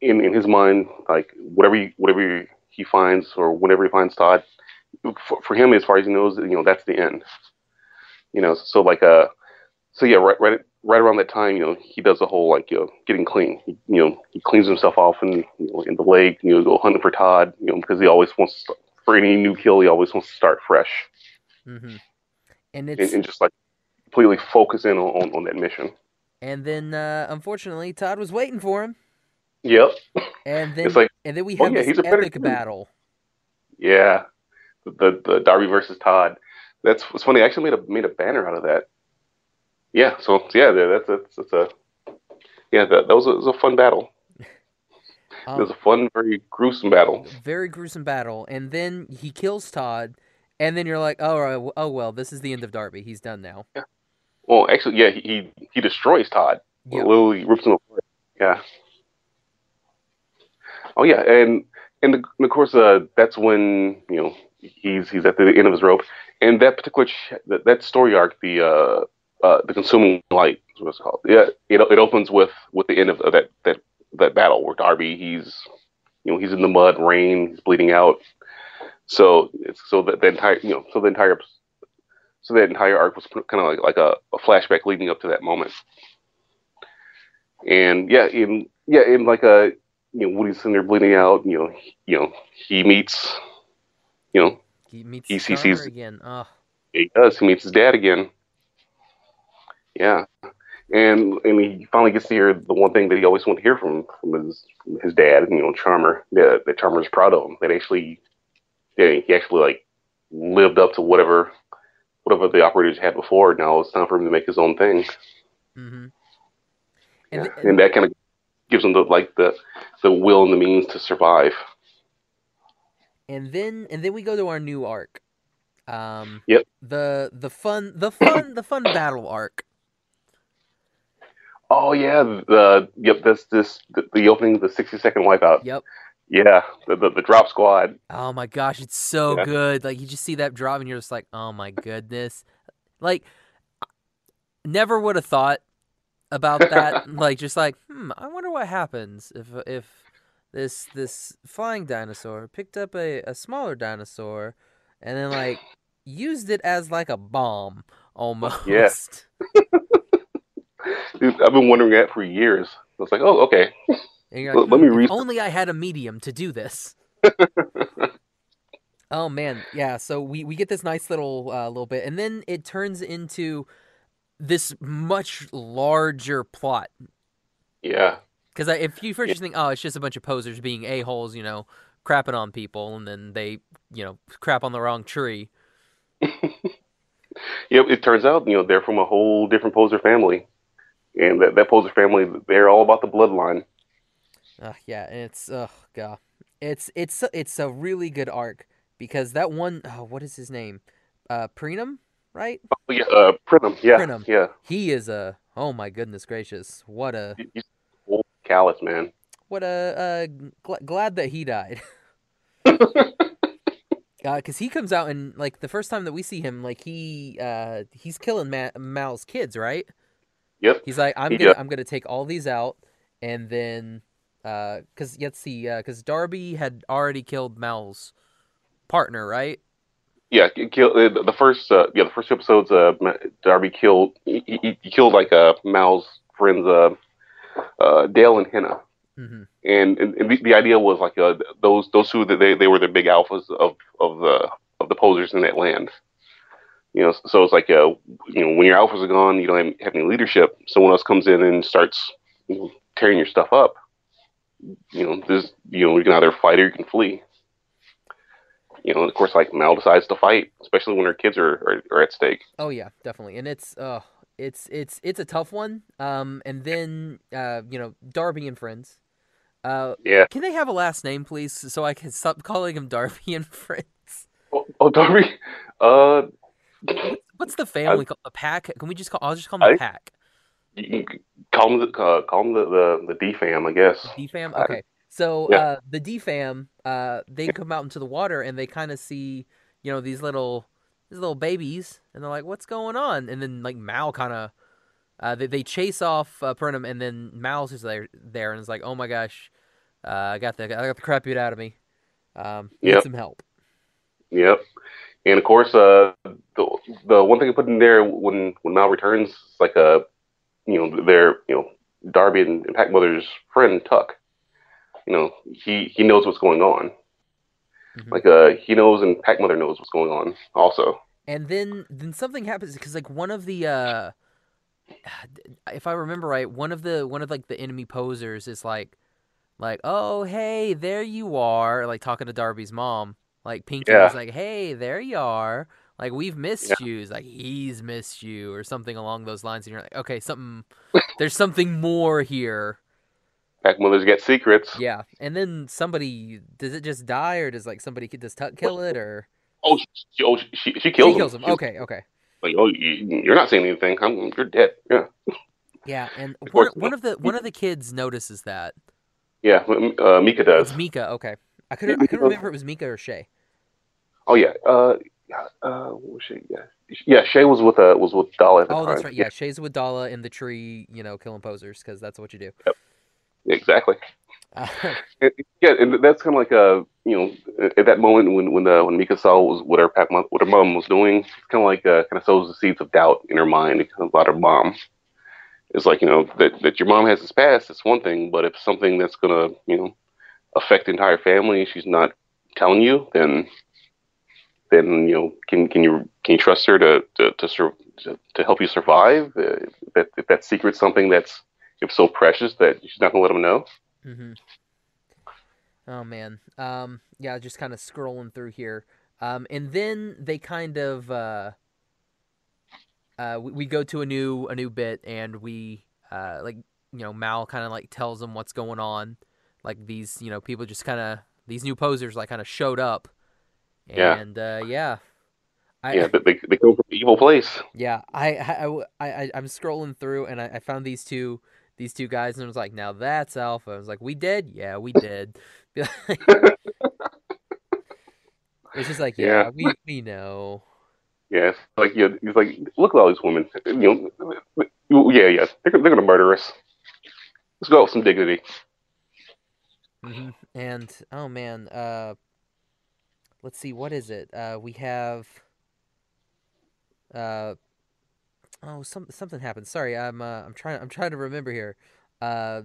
in in his mind, like whatever he, whatever he finds or whenever he finds Todd, for, for him, as far as he knows, you know, that's the end. You know, so like uh, so yeah, right, right, right around that time, you know, he does the whole like you know getting clean. He, you know, he cleans himself off in you know, in the lake. You know, go hunting for Todd. You know, because he always wants to, for any new kill, he always wants to start fresh hmm And and, it's and just like completely focus in on, on, on that mission. and then uh, unfortunately Todd was waiting for him, Yep. and <laughs> then It's like and then we oh, have yeah, this he's a epic battle. Yeah. The the Darby versus Todd. That's what's funny. I actually made a made a banner out of that. Yeah. So yeah, that's that's, that's a yeah. That, that was, a, was a fun battle. <laughs> It was Um, a fun, very gruesome battle. very gruesome battle, and then he kills Todd, and then you're like, oh, oh well, this is the end of Darby. He's done now. Well, actually, yeah, he he, destroys Todd. Yeah. Literally rips him apart. Yeah. Oh yeah, and and, of course, uh, that's when you know he's he's at the end of his rope, and that particular ch- that, that story arc, the uh, uh, the consuming light, is what it's called. Yeah, it it opens with with the end of, of that that that battle where Darby he's you know he's in the mud, rain, he's bleeding out. So it's so that the entire you know so the entire so that entire arc was kind of like like a, a flashback leading up to that moment. And yeah, in yeah in like a you know Woody's in there bleeding out. You know he, you know he meets you know He meets He- sees- again. Oh, he does. He meets his dad again. Yeah, and and he finally gets to hear the one thing that he always wanted to hear from from his from his dad. You know, Charmer. That that Charmer's proud of him. That actually, yeah, he actually like lived up to whatever whatever the operators had before. Now it's time for him to make his own thing, hmm Yeah. And, and that kind of gives him the like the the will and the means to survive. and then and then we go to our new arc. Um, Yep. The the fun the fun the fun battle arc. Oh yeah, the yep. This this the, the opening, the sixty second wipeout. Yep. Yeah, the, the the drop squad. Oh my gosh, it's so Yeah. good. Like you just see that drop and you're just like, oh my goodness. Like never would have thought about <laughs> that. like just like, hmm, I wonder what happens if if this this flying dinosaur picked up a, a smaller dinosaur and then like used it as like a bomb almost. <laughs> Dude, I've been wondering that for years. I was like, oh, okay. And you're Let- like, let me "Hmm, read only I had a medium to do this. <laughs> oh man, yeah. So we, we get this nice little uh, little bit, and then it turns into this much larger plot. Yeah, Because if you first just think, oh, it's just a bunch of posers being a holes, you know, crapping on people, and then they, you know, crap on the wrong tree. <laughs> yep. It turns out, you know, they're from a whole different poser family, and that that poser family, they're all about the bloodline. Uh, yeah, and it's oh god, it's it's it's a really good arc because that one, oh, what is his name? Uh, Prenum, right? Oh, yeah, uh, Prinham. Yeah, Prinham. yeah. He is a oh my goodness gracious, what a He's old callous man. what a uh, gl- glad that he died. <laughs> <laughs> Because he comes out and like the first time that we see him, like he uh he's killing Ma- Mal's kids, right? Yep. He's like, I'm He gonna does. I'm gonna take all these out, and then uh, cause let's see, uh, cause Darby had already killed Mal's partner, right? Yeah, kill uh, the first. Uh, yeah, the first two episodes. Uh, Darby killed. He, he, he killed like uh, Mal's friends, uh, uh, Dale and Henna. hmm and, and, and the, the idea was like uh, those those two that they, they were the big alphas of of the of the posers in that land. You know, so it's like uh, you know when your alphas are gone, you don't have any leadership. Someone else comes in and starts you know, tearing your stuff up. You know, this you know you can either fight or you can flee. You know, of course, like Mal decides to fight, especially when her kids are, are, are at stake. Oh yeah, definitely, and it's uh, it's it's it's a tough one. Um, and then uh, you know, Darby and friends. Uh, Yeah. can they have a last name, please, so I can stop calling him Darby and friends? Oh, oh Darby. Uh, What's the family called? The pack? Can we just call? I'll just call them the pack. Call them the uh, call them the the, the D fam, I guess. D fam. Okay, so Yeah. uh, the D fam, uh, they come out into the water and they kind of see, you know, these little these little babies, and they're like, "What's going on?" And then like Mal kind of, uh, they they chase off uh, Purnam, and then Mal's just there there, and it's like, "Oh my gosh, uh, I got the I got the crap beat out of me. Um, need Yep. some help." Yep. And of course, uh, the the one thing I put in there when when Mal returns, it's like a, you know, their you know Darby and, and Pack Mother's friend Tuck. You know, he he knows what's going on. Mhm. Like uh, he knows and Pack Mother knows what's going on also. And then then something happens because like one of the uh if I remember right, one of the one of like the enemy posers is like like, "Oh, hey, there you are." Like talking to Darby's mom. Like Pinky Yeah. was like, "Hey, there you are." Like we've missed you. It's like he's missed you or something along those lines and you're like, "Okay, something <laughs> there's something more here." Pack Mother's got secrets. Yeah. And then somebody does it just die or does like somebody does Tuck kill it or Oh, she, oh, she, she kills him. she kills him. him. Okay, okay. Like, oh, you, you're not saying anything. I'm, you're dead. Yeah. Yeah, and Of <laughs> one, one of the one of the kids notices that. Yeah. Uh, Mika does. It's Mika. Okay, I couldn't I couldn't remember if it was Mika or Shay. Oh yeah. Uh, yeah, uh, what was she? Yeah, yeah. Shay was with uh was with Dala at the Oh, time. that's right. Yeah, Shay's with Dala in the tree, you know, killing posers because that's what you do. exactly. Uh, <laughs> And- yeah, and that's kind of like a you know at that moment when when uh, when Mikasa was what her what her mom was doing, it's kind of like uh, kind of sows the seeds of doubt in her mind about her mom. It's like you know that that your mom has this past, it's one thing, but if something that's gonna you know affect the entire family, she's not telling you, then then you know can can you can you trust her to to to, sur- to, to help you survive? Uh, if that if that secret's something that's if so precious that she's not gonna let them know. Mm-hmm. Oh man. Um. Yeah. Just kind of scrolling through here. Um. And then they kind of uh. Uh. We, we go to a new a new bit and we uh like you know Mal kind of like tells them what's going on, like these you know people just kind of these new posers like kind of showed up. Yeah. And uh, yeah. I, yeah, they, they, come from evil place. Yeah, I I I I I'm scrolling through and I, I found these two these two guys and I was like, now that's alpha. I was like, we did, yeah, we did. <laughs> it's just like, yeah, Yeah. we we know. Yeah, it's like yeah, he's like, look at all these women. You know, yeah, yeah, they're, they're gonna murder us. Let's go with some dignity. hmm And oh man, uh, let's see, what is it? Uh, we have. Uh, oh, some something happened. Sorry, I'm uh, I'm trying I'm trying to remember here. Uh,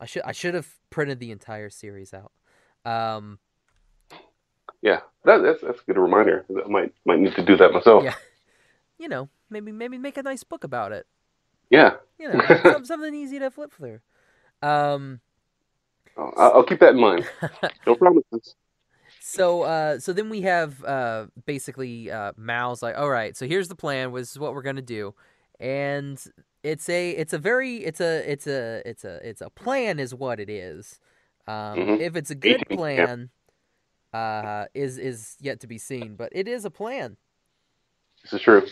I should I should have printed the entire series out. Um. Yeah, that, that's that's a good reminder. I might might need to do that myself. Yeah. you know, maybe maybe make a nice book about it. Yeah, You know, some, something easy to flip through. Um, <laughs> I'll, I'll keep that in mind. <laughs> No promises. So uh, so then we have uh, basically uh, Mal's like, all right, so here's the plan. This is what we're gonna do, and it's a it's a very it's a it's a it's a it's a plan is what it is. Um, Mhm. If it's a good Yeah. plan, uh, is is yet to be seen, but it is a plan. This is true.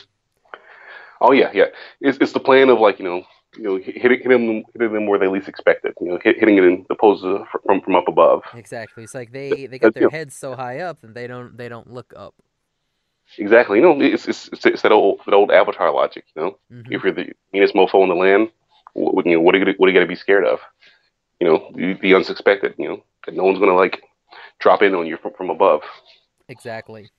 Oh yeah, yeah. It's it's the plan of like you know you know hitting hitting them hitting them where they least expect it. You know, hit, hitting it in the pose of- from from up above. Exactly. It's like they they got their heads so high up that they don't they don't look up. Exactly. You know, it's it's, it's, that old that old Avatar logic. You know, Mhm. if you're the meanest mofo in the land, what, you know, what are you gonna, what are you gonna be scared of? You know, the, the unsuspected. You know, that no one's gonna like drop in on you from, from above. Exactly.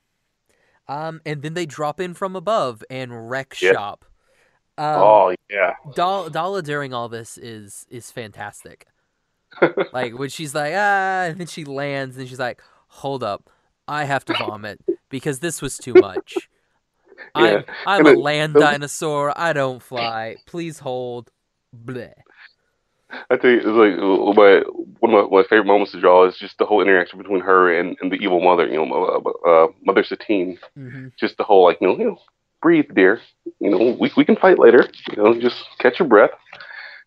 Um, and then they drop in from above and wreck Yeah. shop. Um, oh yeah, Dal- Dala during all this is is fantastic. <laughs> like when she's like ah, and then she lands and she's like, "Hold up, I have to vomit because this was too much. <laughs> I'm I'm and a it- land the- dinosaur. I don't fly. Please hold." Bleh. I you, it's like uh, my one of my, my favorite moments to draw is just the whole interaction between her and, and the evil mother. You know, uh, uh, Mother Satine. hmm Just the whole like, you know, you know, breathe, dear. You know, we we can fight later. You know, just catch your breath.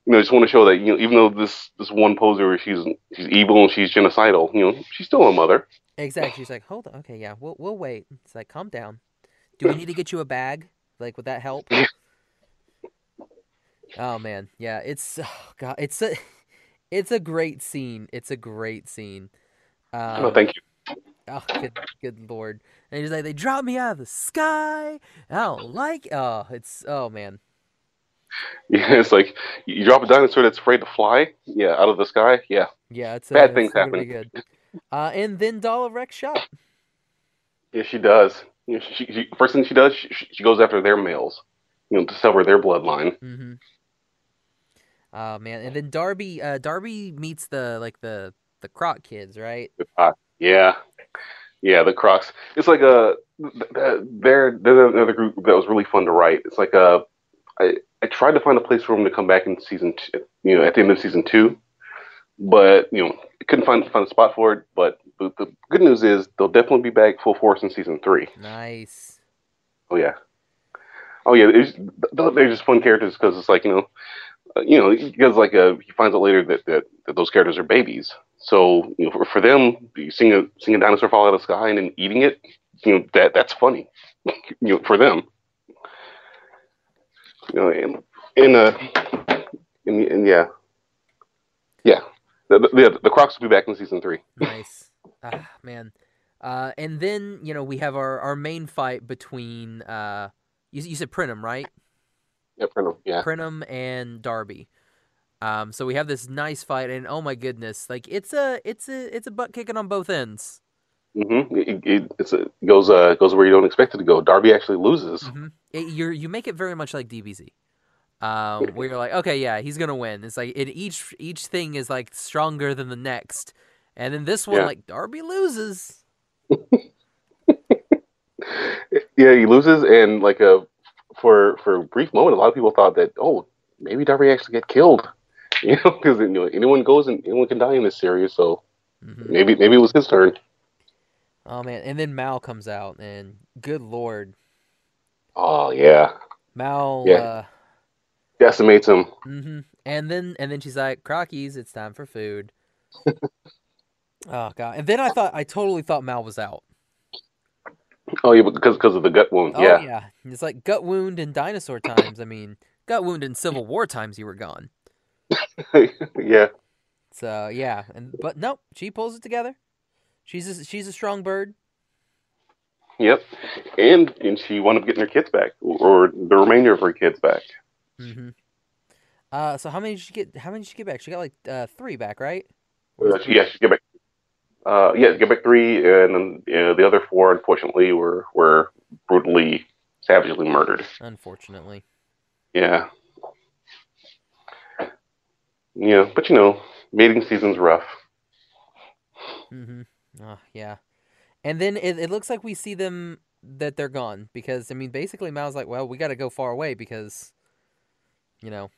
You know, just want to show that you know, even though this this one poser, where she's she's evil and she's genocidal. You know, she's still a mother. Exactly. She's like, "Hold on. Okay, yeah, we'll we'll wait." It's like, "Calm down. Do we need to get you a bag? Like, would that help?" Oh man, yeah. It's oh god, it's a <laughs> it's a great scene. It's a great scene. Um, oh, thank you. <laughs> Oh, good, good lord! And he's like, "They dropped me out of the sky. I don't like." Oh, it's oh man. <laughs> Yeah, it's like you drop a dinosaur that's afraid to fly. Yeah, out of the sky. Yeah, Yeah, it's Bad uh, things happen. good. Uh, and then Dala wrecks shop. yeah, she does. You know, she, she, first thing she does, she, she goes after their males. You know, to sever their bloodline. Mm-hmm. Oh man, and then Darby, uh, Darby meets the like the the Croc kids, right? Yeah, yeah, the Crocs. It's like a they're they're another group that was really fun to write. It's like a I I tried to find a place for them to come back in season two, you know, at the end of season two, but you know, couldn't find find a spot for it. But the, the good news is they'll definitely be back full force in season three. Nice. Oh yeah, oh yeah. They're just fun characters because it's like you know, uh, you know, because like uh, he finds out later that, that that those characters are babies. So you know, for, for them, seeing a seeing a dinosaur fall out of the sky and then eating it, you know, that that's funny. <laughs> you know, for them. You know, and and uh, and, and yeah, yeah. The, the, the, Crocs will be back in season three. Nice. <laughs> ah, man. Uh, and then you know we have our, our main fight between uh, you, you said Prinham, right? Yeah, Prinham. Yeah. Prinham and Darby. Um, so we have this nice fight, and oh my goodness, like it's a it's a it's a butt kicking on both ends. Mm-hmm. It, it, it's a, it goes uh goes where you don't expect it to go. Darby actually loses. Mm-hmm. You you make it very much like DBZ, um, <laughs> where you're like, okay, yeah, he's gonna win. It's like it, each each thing is like stronger than the next, and then this one, Yeah. like Darby loses. <laughs> Yeah, he loses, and like a for for a brief moment, a lot of people thought that oh maybe Darby actually get killed. <laughs> You know, because you know anyone goes and anyone can die in this series, so hmm maybe maybe it was his turn. Oh man, and then Mal comes out, and good lord, Oh yeah, Mal. Yeah. Uh, decimates him. hmm And then and then she's like, "Crockies, it's time for food." <laughs> oh god! And then I thought I totally thought Mal was out. Oh yeah, because because of the gut wound. Oh yeah. yeah, it's like gut wound in dinosaur times. I mean, gut wound in Civil War times. You were gone. <laughs> yeah. So yeah, and but nope, she pulls it together. She's a, she's a strong bird. Yep. And and she wound up getting her kids back, or the remainder of her kids back. Mm-hmm. Uh, so how many did she get? How many did she get back? She got like uh, three back, right? Uh, she, yeah, she get back. Uh, yeah, get back three, and then uh, the other four, unfortunately, were were brutally, savagely murdered. Unfortunately. Yeah. Yeah, but you know, mating season's rough. hmm Oh, yeah. And then it, it looks like we see them that they're gone because I mean basically Mal's like, well, we got to go far away because, you know,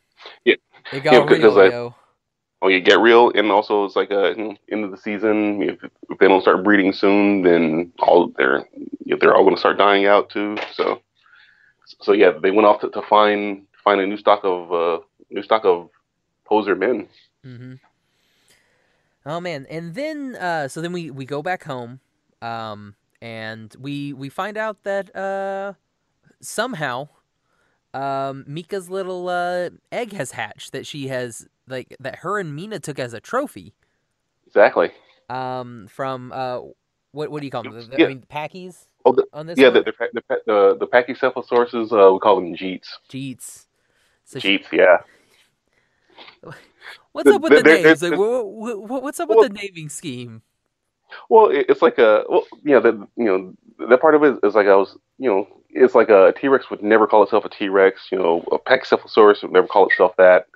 Yeah. it got Yeah, real. Yo. Oh, you get real, and also it's like a end of the season. If, if they don't start breeding soon, then all they're they're all going to start dying out too. So, so yeah, they went off to, to find find a new stock of uh, new stock of poser men. Mm-hmm. Oh man, and then uh, so then we we go back home, um, and we we find out that uh, somehow, um, Mika's little uh, egg has hatched that she has like that her and Mina took as a trophy, Exactly. um, from uh, what what do you call them? The- Yeah. I mean, packies Oh, the, on this. yeah, the the the, the, the Pachycephalosauruses, uh, we call them Jeets. Jeets. So she- Jeets, yeah. <laughs> what's up with the names? Like, what, what, what's up Well- with the naming scheme? Well, it's like a well, yeah, that you know that part of it is like I was, you know, it's like a T Rex would never call itself a T Rex. You know, a Pachycephalosaurus would never call itself that.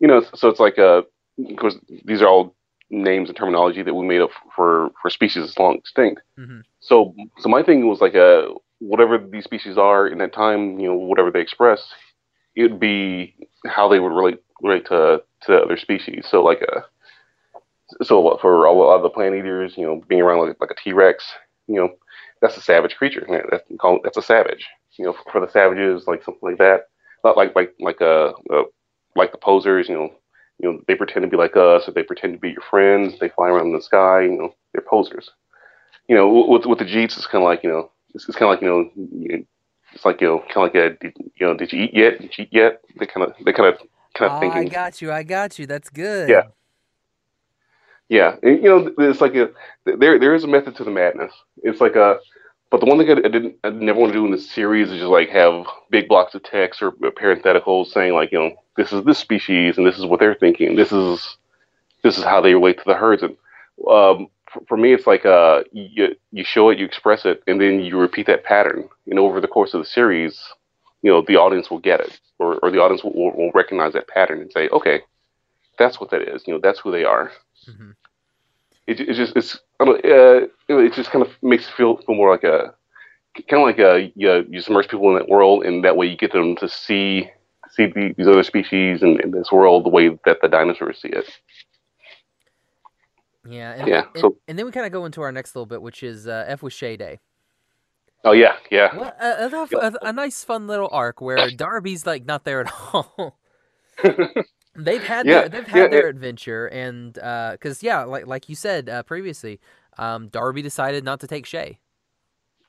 You know, so it's like a because these are all names and terminology that we made up for for species that's long extinct. hmm So, so my thing was like a whatever these species are in that time, you know, whatever they express, it'd be how they would relate relate to to other species. So like a so for a lot of the plant eaters, you know, being around like, like a T Rex, you know, that's a savage creature. That's call that's a savage. You know, for, the savages, like something like that. Not like like like uh, uh like the posers, you know, you know, they pretend to be like us, or they pretend to be your friends. They fly around in the sky. You know, they're posers. You know, with with the Jeets, it's kind of like you know, it's, it's kind of like you know, it's like you know, kind of like a, did, you know, did you eat yet? Did you eat yet? They kind of they kind of kind of Oh, thinking. I got you. I got you. That's good. Yeah. Yeah, and, you know, it's like a there there is a method to the madness. It's like a, but the one thing I, I didn't I never want to do in this series is just like have big blocks of text or parentheticals saying like you know this is this species and this is what they're thinking. This is this is how they relate to the herds. And um, for, me, it's like uh you you show it, you express it, and then you repeat that pattern. And over the course of the series, you know the audience will get it, or or the audience will, will, will recognize that pattern and say, okay, that's what that is. You know, that's who they are hmm it, it just it's I don't, uh, it just kind of makes it feel feel more like a kind of like a you, know, you immerse people in that world, and that way you get them to see see the, these other species and in this world the way that the dinosaurs see it. Yeah. And, Yeah, And, so- and then we kind of go into our next little bit, which is uh, F with Shay Day. Oh yeah, yeah, What a, a, a, nice, fun little arc where <laughs> Darby's like not there at all. <laughs> they've had Yeah, their, they've had yeah, their it- adventure, and because yeah, like like you said uh, previously, um, Darby decided not to take Shay.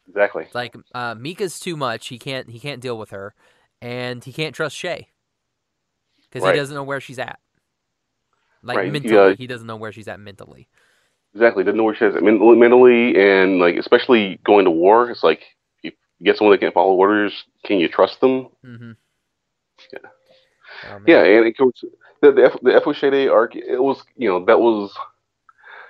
exactly. Like uh, Mika's too much; he can't he can't deal with her, and he can't trust Shay because Right. he doesn't know where she's at. Like Right, mentally, yeah. he doesn't know where she's at mentally. exactly doesn't know where she is men- mentally and like especially going to war. It's like if you get someone that can't follow orders, can you trust them? Mm-hmm. Yeah. Oh. Yeah, and of course the the, F, the F. arc, it was you know that was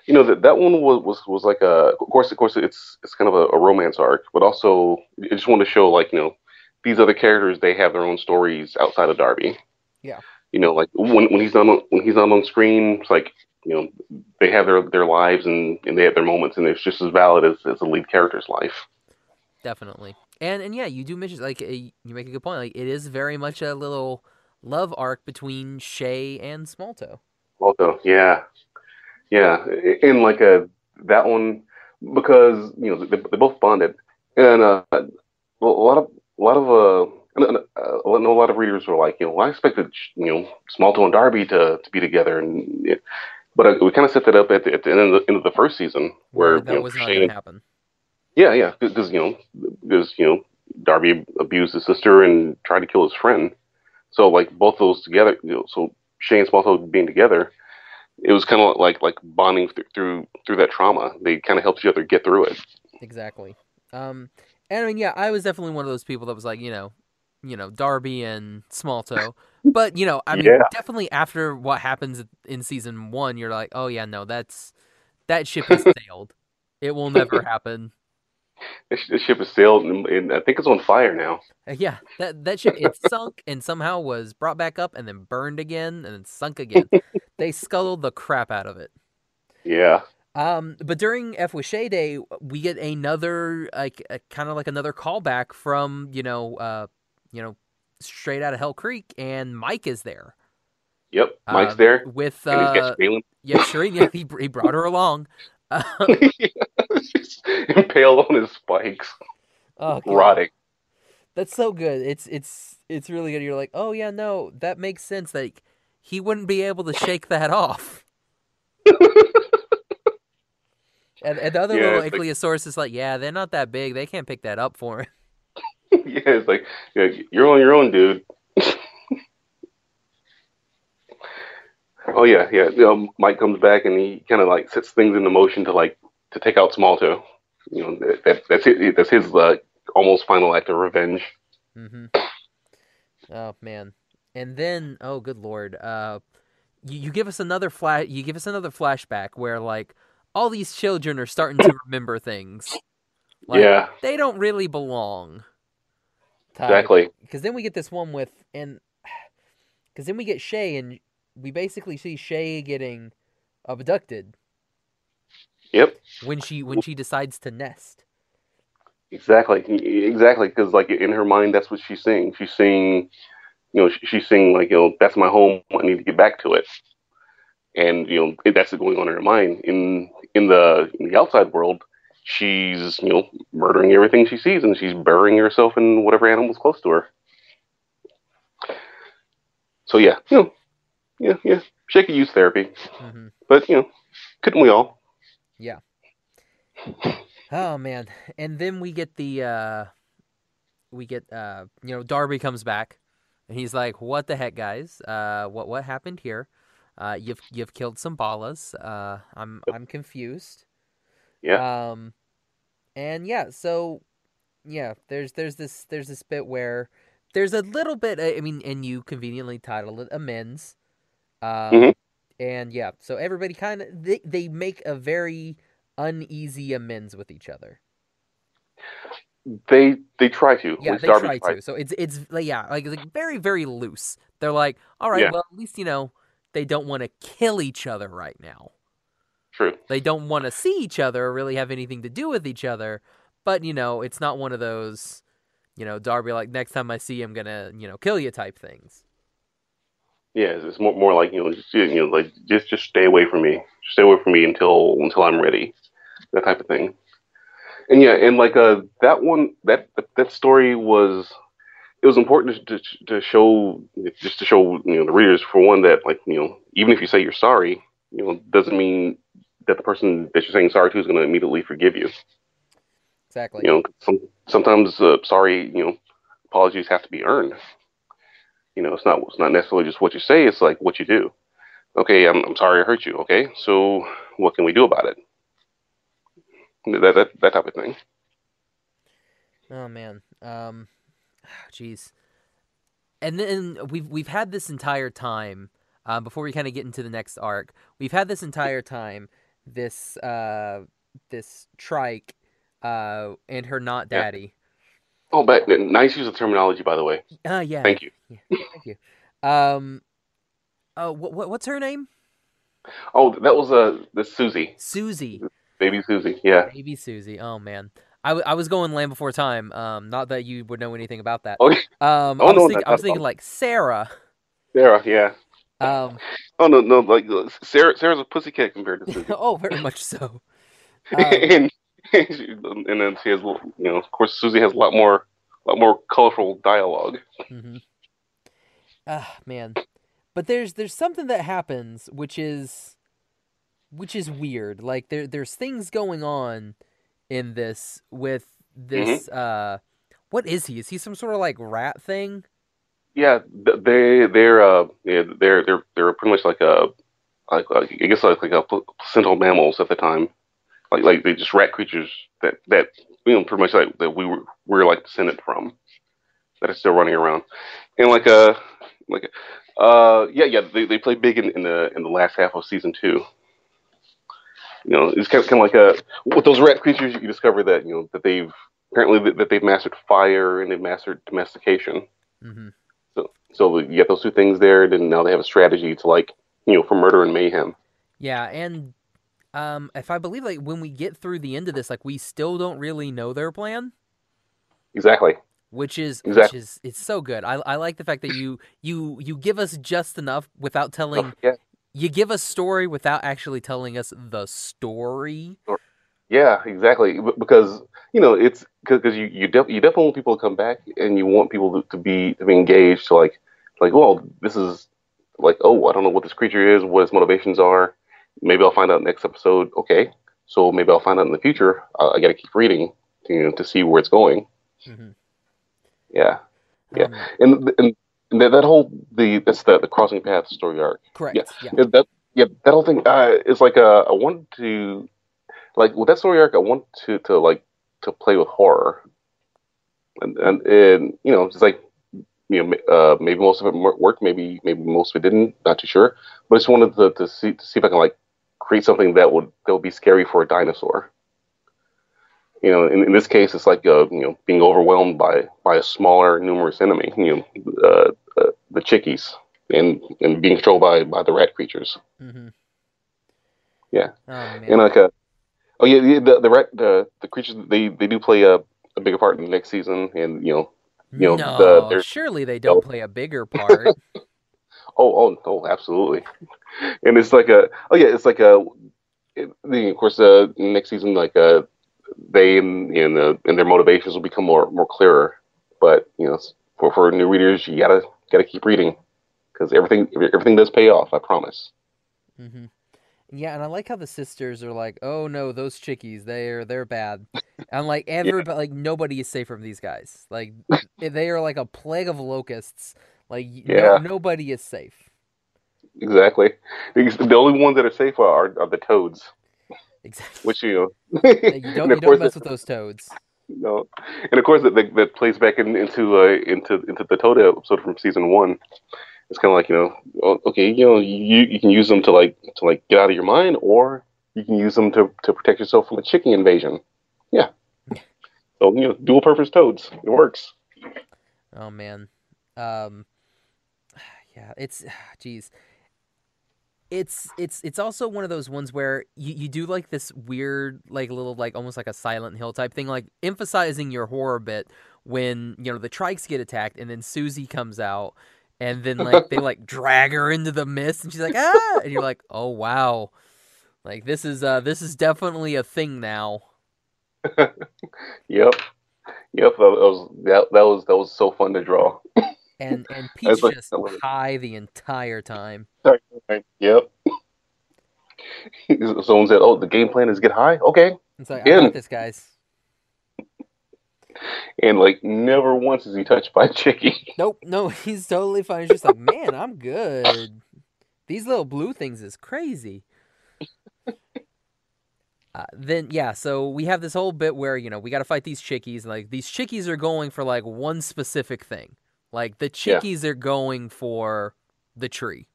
you know that that one was was was like a of course of course it's it's kind of a, a romance arc, but also I just wanted to show like you know these other characters they have their own stories outside of Darby. Yeah. You know, like when when he's not on, when he's not on screen, it's like you know they have their their lives and and they have their moments, and it's just as valid as as the lead character's life. Definitely. And and yeah, you do mention like uh, you make a good point. Like it is very much a little love arc between Shay and Smalltoe. Also, yeah, yeah, in like a that one because you know they, they both bonded, and uh, a lot of a lot of uh. Uh I know a lot of readers were like, you know, well, I expected, you know, Smalltoe and Darby to, to be together, and but uh, we kind of set that up at the, at the end, of the, end of the first season where that you know, was Shane, going to happen. yeah, yeah, because you know, because you know, Darby abused his sister and tried to kill his friend, so like both those together, you know, so Shane and Smalltoe being together, it was kind of like like bonding th- through through that trauma. They kind of helped each other get through it. Exactly. Um, and I mean, yeah, I was definitely one of those people that was like, you know, you know, Darby and Smalltoe. <laughs> But you know, I mean, Yeah. definitely after what happens in season one, you're like, oh yeah, no, that's that ship has <laughs> sailed. It will never happen. This, ship has sailed, and, and I think it's on fire now. Uh, yeah, that that ship it sunk and somehow was brought back up and then burned again and then sunk again. they scuttled the crap out of it. Yeah, Um, but during F with Day, we get another like kind of like another callback from you know uh you know straight out of Hell Creek, and Mike is there yep. Mike's Uh, there, with uh yeah Shireen. Yeah, he he brought her along. <laughs> Uh, impaled on his spikes, oh, rotting. That's so good. It's it's it's really good. You're like, oh yeah, no, that makes sense. Like he wouldn't be able to shake that off. <laughs> and, and the other Yeah, little it's like- is like, yeah, they're not that big. They can't pick that up for him. <laughs> yeah, it's like you're on your own, dude. <laughs> oh yeah, yeah. You know, Mike comes back and he kind of like sets things into motion to like to take out Smalltoe. You know, that, that, that's it. That's his uh, almost final act of revenge. hmm Oh man. And then, oh good lord, uh, you, you give us another flash. You give us another flashback where like all these children are starting to <coughs> remember things. Like, yeah, they don't really belong. Exactly. Because then we get this one with and <sighs> because then we get Shay and we basically see Shay getting abducted Yep, when she when she decides to nest. exactly, exactly. Because like in her mind, that's what she's seeing. She's seeing, you know, she's seeing like, you know, that's my home. I need to get back to it. And you know, that's going on in her mind. In in the in the outside world, she's you know murdering everything she sees, and she's burying herself in whatever animal's close to her. So yeah, you know, yeah, yeah. She could use therapy, hmm but you know, couldn't we all? Yeah. Oh man. And then we get the uh we get uh you know Darby comes back and he's like what the heck guys? Uh what what happened here? Uh you've you've killed some ballas. Uh I'm I'm confused. Yeah. Um and yeah, so yeah, there's there's this there's this bit where there's a little bit I mean and you conveniently titled it amends. Um Mhm. and yeah, so everybody kind of they they make a very uneasy amends with each other. They they try to. Yeah, they Darby try tried to. So it's it's like yeah, like, like very very loose. They're like, all right, Yeah. well at least you know they don't want to kill each other right now. True. They don't want to see each other or really have anything to do with each other. But you know, it's not one of those, you know, Darby like next time I see him gonna you know kill you type things. Yeah, it's more more like you know, just, you know, like just just stay away from me. Just stay away from me until until I'm ready, that type of thing. And yeah, and like uh, that one, that that story was, it was important to to show just to show you know the readers for one that like you know even if you say you're sorry, you know doesn't mean that the person that you're saying sorry to is going to immediately forgive you. Exactly. You know, some, sometimes uh, sorry, you know, apologies have to be earned. You know, it's not it's not necessarily just what you say; it's like what you do. Okay, I'm I'm sorry I hurt you. Okay, so what can we do about it? that that, that type of thing. Oh man. Um jeez. And then we've we've had this entire time uh, before we kind of get into the next arc. We've had this entire time this uh this trike uh and her not Yeah. daddy. Oh, but nice use of terminology, by the way. Uh yeah. Thank you. Yeah, thank you. Um uh what, what what's her name? Oh, that was uh, this Susie, Susie. baby Susie. Yeah. Baby Susie. Oh man. I, w- I was going Land Before Time. Um, not that you would know anything about that. Oh, Um, Oh, I was no, not I was thinking like Sarah. Sarah. Yeah. Um, <laughs> Oh no, no, like Sarah. Sarah's a pussycat compared to Susie. <laughs> oh, very much so. <laughs> Um, and and, then she has, you know, of course, Susie has a lot more, a lot more colorful dialogue. hmm Ah, man. But there's there's something that happens which is which is weird. Like there there's things going on in this with this uh what is he? Is he some sort of like rat thing? Yeah, they they're uh they're they're they're pretty much like a like, like I guess like like a placental mammals at the time, like like they just rat creatures that that you know pretty much like that we were we were like descended from that are still running around, and like uh like uh yeah yeah they, they play big in, in the in the last half of season two. You know, it's kind of, kind of like a with those rat creatures you discover that you know that they've apparently that, they've mastered fire and they've mastered domestication. hmm So, you get those two things there, then now they have a strategy to like, you know, for murder and mayhem. Yeah, and um if I believe like when we get through the end of this, like we still don't really know their plan. Exactly. which is which Exactly. is it's so good. I I like the fact that you you you give us just enough without telling. yeah, You give us story without actually telling us the story. yeah, exactly. Because you know it's because you you, def- you definitely want people to come back, and you want people to, to be to be engaged. To like, like, well, this is like, oh, I don't know what this creature is, what its motivations are. Maybe I'll find out next episode. Okay, so maybe I'll find out in the future. I, I got to keep reading, to, you know, to see where it's going. hmm Yeah, Yeah. Um, and and, that, that whole the that's the the crossing path story arc. correct. Yeah. Yeah, that yeah, that whole thing uh, is like uh, I want to like with that story arc. I want to to like to play with horror, and and, and you know, just like you know, uh, maybe most of it worked, maybe maybe most of it didn't. Not too sure, but I just wanted to, to see to see if I can like create something that would that would be scary for a dinosaur. You know, in, in this case, it's like uh, you know being overwhelmed by by a smaller, numerous enemy. You know, uh, uh, the chickies, and and being controlled by by the rat creatures. hmm Yeah. Oh. And like a, oh yeah, the the the, rat, the, the creatures they they do play a, a bigger part in the next season, and you know, you know, no, the- surely they don't play a bigger part. <laughs> oh oh oh, absolutely, and it's like a oh yeah, it's like a, it, the, of course, uh, next season like uh, they and and, uh, and their motivations will become more more clearer, but you know, for for new readers, you gotta gotta keep reading because everything everything does pay off, I promise. hmm Yeah, and I like how the sisters are like, "Oh no, those chickies, they're they're bad." <laughs> And like everybody, like nobody is safe from these guys. Like <laughs> they are like a plague of locusts. Like y- no- Yeah. nobody is safe. Exactly, Because the only ones that are safe are, are the toads, Exactly. which you know. <laughs> You don't you don't mess with those toads. No, and of course that that, that plays back in, into uh, into into the Toad episode from season one. It's kind of like you know, okay, you know, you you can use them to like to like get out of your mind, or you can use them to to protect yourself from a chicken invasion. Yeah. <laughs> So you know, dual purpose toads, it works. Oh man. Um yeah, it's <sighs> jeez. It's it's it's also one of those ones where you, you do like this weird like little like almost like a silent hill type thing like emphasizing your horror bit when you know the trikes get attacked and then Susie comes out and then <laughs> like they like drag her into the mist and she's like ah and you're like oh wow like this is uh this is definitely a thing now <laughs> Yep. Yep. That was that, that was that was so fun to draw. and <laughs> and Pete's like- just I love it. high the entire time Yep. Someone said, "Oh, the game plan is get high." Okay. it's like I got this guys And like never once is he touched by Chicky. <laughs> Nope, no, he's totally fine. He's just like, man, I'm good. These little blue things is crazy. Uh, then yeah, so we have this whole bit where you know we got to fight these chickies, and like these chickies are going for like one specific thing. Like the Yeah. chickies are going for the tree,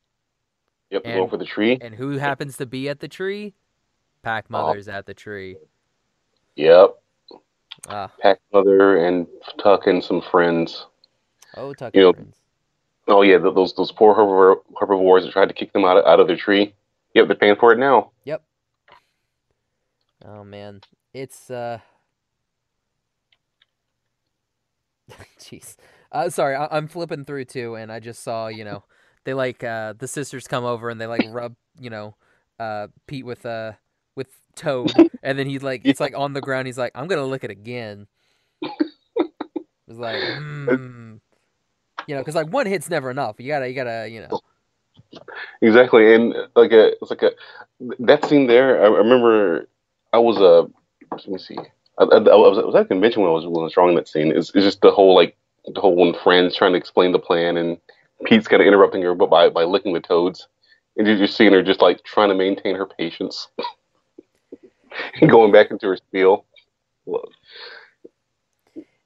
Yep, And- going for the tree. and who happens to be at the tree? Pack Oh. Mother's at the tree. Yep, Ah, Pack Mother and Tuck and some friends. oh, Tuck You know- friends. Oh yeah, th- those those poor herbivore, herbivores that tried to kick them out of, out of their tree. Yep, they're paying for it now. Yep. Oh man, it's uh. <laughs> Jeez, uh, sorry, I- I'm flipping through too, and I just saw you know they like uh the sisters come over and they like rub you know uh Pete with uh with Toad, <laughs> and then he's like it's like on the ground. He's like, I'm gonna lick it again. It's like, <laughs> hmm. You know, because like one hit's never enough. You gotta, you gotta, you know. Exactly, and like a it's like a that scene there. I remember I was uh, let me see. I, I, I was, I was at a convention when I was when I was drawing that scene. It's, it's just the whole like the whole when friends trying to explain the plan and Pete's kind of interrupting her, but by by licking the toads, and you're just seeing her just like trying to maintain her patience, <laughs> <laughs> going back into her spiel.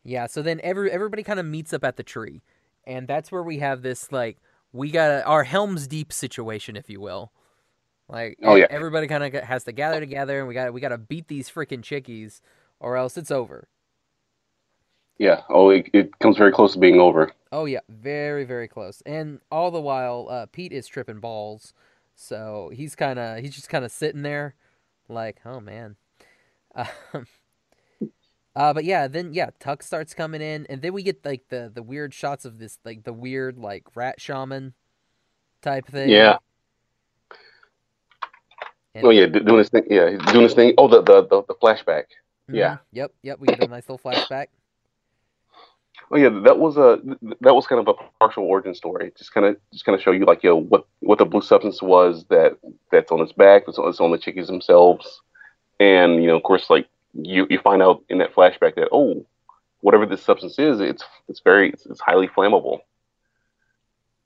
Yeah, so then every everybody kind of meets up at the tree, and that's where we have this like we got our Helm's Deep situation, if you will. Like, Oh, yeah. everybody kind of has to gather together, and we got we got to beat these freaking chickies, or else it's over. Yeah. Oh, it, it comes very close to being over. Oh yeah, very very close. And all the while, uh, Pete is tripping balls, so he's kind of he's just kind of sitting there, like, oh man. <laughs> Um, uh, but yeah, then yeah, Tuck starts coming in, and then we get like the the weird shots of this like the weird like rat shaman type thing. Yeah. And- Oh yeah, doing this thing. Yeah, he's doing this thing. Oh, the the the, the flashback. Mhm, yeah. Yep. Yep. We get a nice little flashback. Oh yeah, that was a that was kind of a partial origin story. Just kind of just kind of show you like you know what what the blue substance was that that's on its back, that's on, that's on the chickies themselves, and you know of course like you you find out in that flashback that oh whatever this substance is, it's it's very it's, it's highly flammable.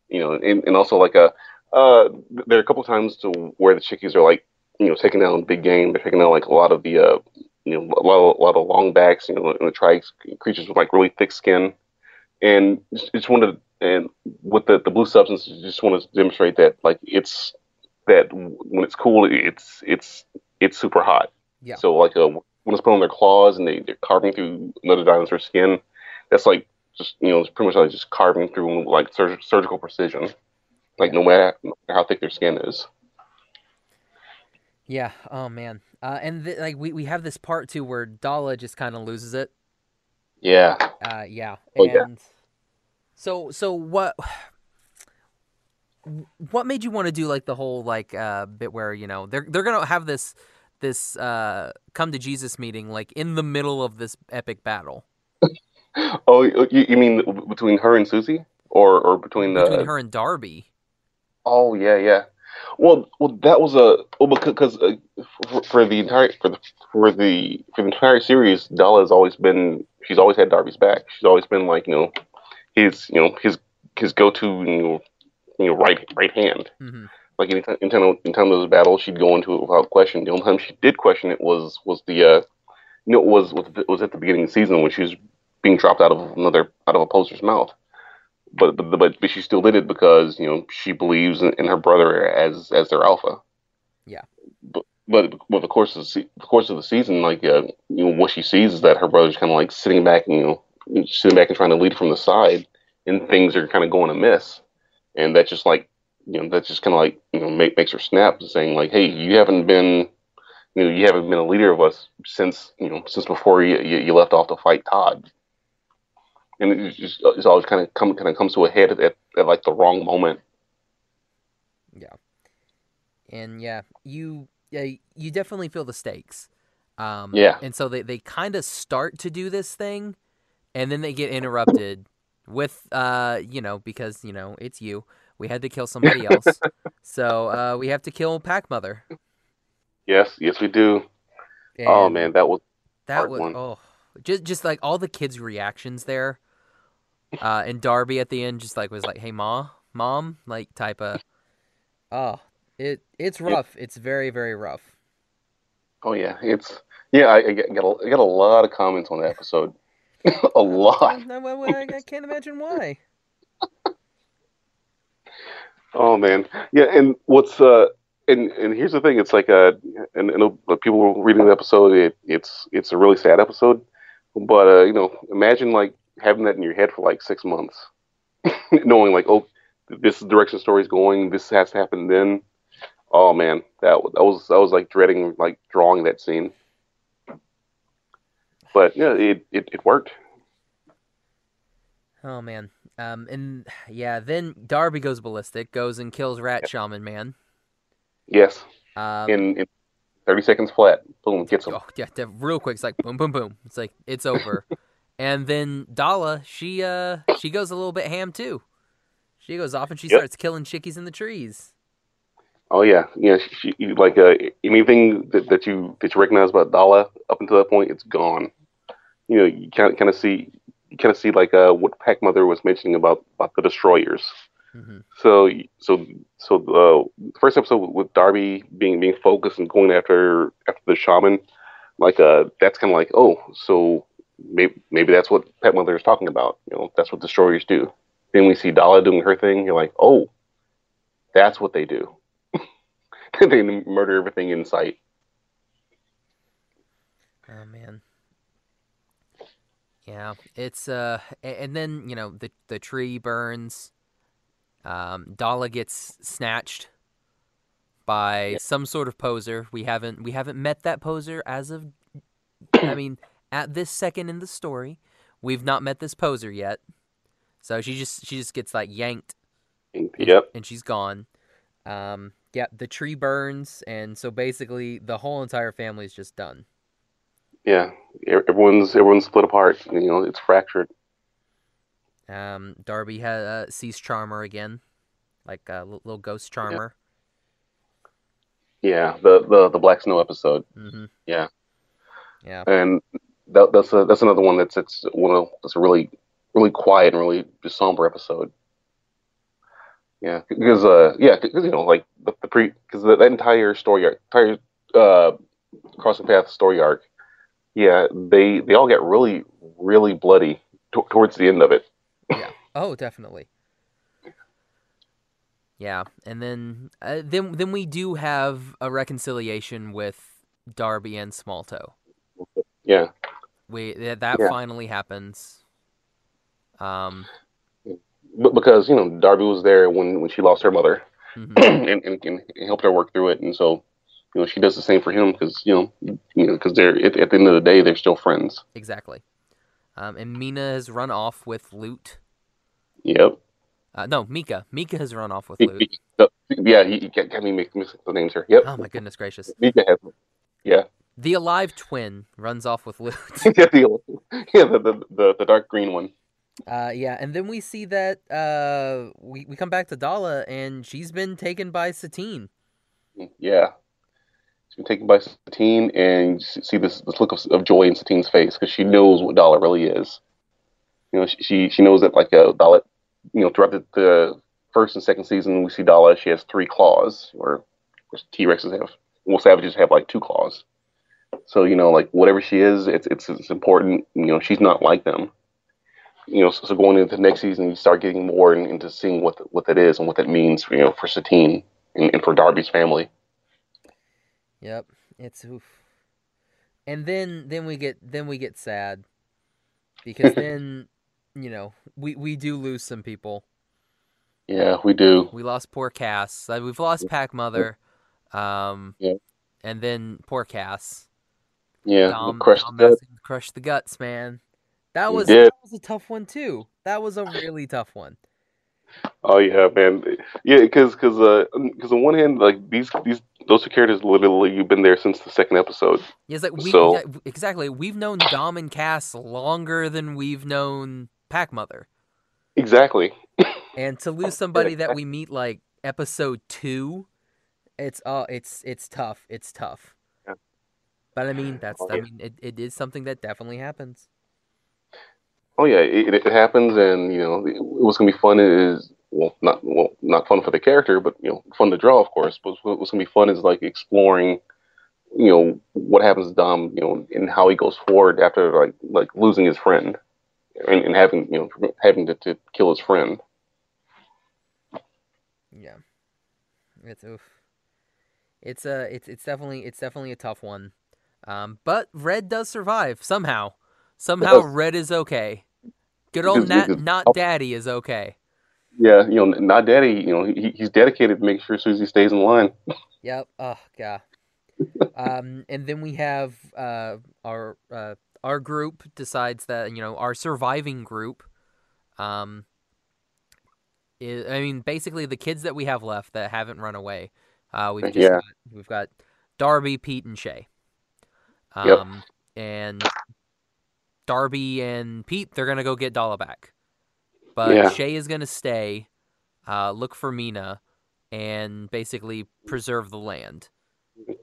You know, and, and also like a uh there are a couple times to where the chickies are like you know taking down big game, they're taking down like a lot of the uh you know, a lot of, a lot of long backs, you know, and the tri creatures with like really thick skin, and just, wanted and with the the blue substance, just want to demonstrate that like it's that when it's cool, it's it's it's super hot. Yeah. So like uh, when it's put on their claws and they they're carving through another dinosaur's skin, that's like just you know it's pretty much like just carving through like surg- surgical precision, like matter, no matter how thick their skin is. Yeah. Oh man. Uh, and th- like we we have this part too where Dala just kind of loses it. Yeah. Uh, yeah. Oh, And yeah. so so what what made you want to do like the whole like uh bit where you know they're they're gonna have this this uh come to Jesus meeting like in the middle of this epic battle <laughs> Oh, you, you mean between her and Susie, or or between the? between her and Darbi. Oh yeah, yeah. Well, well, that was a well because uh, for, for the entire for the for the for the entire series, Dala has always been she's always had Darbi's back. She's always been like you know his you know his his go to you know you know right right hand. hmm Like anytime anytime anytime there was a battle, she'd go into it without question. The only time she did question it was was the uh you know was was was at the beginning of the season when she was being dropped out of another out of a poser's mouth but but but, she still did it because you know she believes in, in her brother as as their alpha. Yeah. But but but the course of the, se- the course of the season, like uh, you know, what she sees is that her brother's kind of like sitting back and you know sitting back and trying to lead from the side, and things are kind of going amiss, and that just like you know that just kind of like you know make, makes her snap, saying like, hey, you haven't been. You know, you haven't been a leader of us since you know since before you you, you left off to fight Todd and it's just it's always kind of come kind of comes to a head at, at, like the wrong moment. Yeah, and yeah, you yeah, you definitely feel the stakes. Um, Yeah. And so they, they kind of start to do this thing, and then they get interrupted with uh you know because you know it's you. We had to kill somebody <laughs> else, so uh, we have to kill Pack Mother. Yes, yes, we do. oh man, that was that was one. oh just just like all the kids' reactions there. Uh, and Darbi at the end just like was like, "Hey, ma, mom," like type of. Oh, it it's rough. It's very very rough. Oh yeah, it's yeah. I, I, got a, I got a lot of comments on the episode. <laughs> a lot. I, I, I can't imagine why. <laughs> Oh man, yeah. And what's uh, and and here's the thing. It's like uh, and, and people reading the episode. It, it's it's a really sad episode. But uh, you know, imagine like having that in your head for like six months, <laughs> knowing like, oh, this is the direction the story's going. This has to happen then. Oh man, that that was that was like dreading like drawing that scene. But yeah, it it, it worked. Oh man, um, and yeah, then Darbi goes ballistic, goes and kills Rat Shaman Man. Yes. Um, in, in thirty seconds flat, boom, gets him. Oh yeah, real quick. It's like boom, boom, boom. It's like it's over. <laughs> and then Dala, she uh, she goes a little bit ham too. She goes off and she yep. starts killing chickies in the trees. Oh yeah, yeah. She, like uh, anything that, that you that you recognize about Dala up until that point, it's gone. You know, you kind of kind of see you kind of see like uh, what Pack Mother was mentioning about about the destroyers. Mm-hmm. So so so uh, the first episode with Darbi being being focused and going after after the shaman, like uh, that's kind of like oh, so maybe maybe that's what Pack Mother is talking about. You know, that's what destroyers do. Then we see Dala doing her thing. You're like, oh, that's what they do. <laughs> they murder everything in sight. Oh man. Yeah, it's uh, and then you know the the tree burns. Um, Dala gets snatched by yep. some sort of poser. We haven't we haven't met that poser as of. I mean, at this second in the story, we've not met this poser yet. So she just she just gets like yanked. Yep. And she's gone. Um, yeah, the tree burns, and so basically the whole entire family is just done. Yeah, everyone's everyone's split apart. You know, it's fractured. Um, Darbi has uh, sees Charmer again, like a little ghost Charmer. Yeah, yeah the, the the Black Snow episode. Mm-hmm. Yeah, yeah, and that, that's a, that's another one that's it's one of that's a really really quiet and really somber episode. Yeah, because uh, yeah, because you know, like the, the pre, because that entire story arc, entire uh, crossing path story arc, yeah, they they all get really really bloody t- towards the end of it. yeah. Oh, definitely. Yeah, and then uh, then then we do have a reconciliation with Darbi and Smalltoe. Yeah. We that, that yeah. finally happens. Um, but because you know Darbi was there when when she lost her mother, <clears throat> mm-hmm. and, and, and helped her work through it, and so you know she does the same for him because you know you know because they're at, at, the end of the day they're still friends. Exactly. Um, and Mina has run off with loot. Yep. Uh, no, Mika. Mika has run off with Lute. Yeah, he, he got me mix the names here. Yep. Oh my goodness gracious. Mika has. The alive twin runs off with loot. <laughs> yeah, the, yeah the, the, the, the dark green one. Uh, yeah, and then we see that uh, we we come back to Dala, and she's been taken by Satine. Yeah, she's been taken by Satine, and see this this look of, of joy in Satine's face because she knows what Dala really is. You know, she she knows that like uh, Dala, you know, throughout the, the first and second season, we see Dala. She has three claws, or T Rexes have. Well, savages have like two claws. So you know, like whatever she is, it's it's, it's important. You know, she's not like them. You know, so, so going into the next season, you start getting more in, into seeing what the, what that is and what that means. You know, for Satine and, and for Darbi's family. Yep, it's oof. And then then we get then we get sad because <laughs> then you know we we do lose some people. Yeah, we do. We lost poor Cass. we've lost Pack Mother. Um, yeah. And then poor Cass. Yeah, Dom, crushed, Dom the crushed the guts, man. That was that was a tough one too. That was a really tough one. Oh yeah, man. Yeah, because because uh because on one hand, like these these those two characters literally you've been there since the second episode. Yeah, like we so, exactly we've known Dom and Cass longer than we've known Pack Mother. Exactly. and to lose <laughs> somebody that we meet like episode two, it's uh it's it's tough. It's tough. But I mean that's oh, I mean it, it is something that definitely happens. Oh yeah, it, it happens, and you know what's gonna be fun is well not well not fun for the character, but you know fun to draw, of course. But what's gonna be fun is like exploring you know what happens to Dom, you know, and how he goes forward after like like losing his friend and, and having you know having to, to kill his friend. Yeah, it's oof. It's a it's it's definitely it's definitely a tough one. Um, but Red does survive somehow. Somehow Red is okay. Good old Because- Nat, because- not Daddy is okay. Yeah, you know, not daddy. You know, he, he's dedicated to making sure Susie stays in line. Yep. Oh god. <laughs> um, and then we have uh, our uh, our group decides that you know our surviving group. Um, is, I mean, basically the kids that we have left that haven't run away. Uh, we've just Yeah. got, we've got Darbi, Pete, and Shay. Um, Yep. and Darbi and Pete, they're gonna go get Dala back, but Yeah. Shay is gonna stay, uh, look for Mina, and basically preserve the land.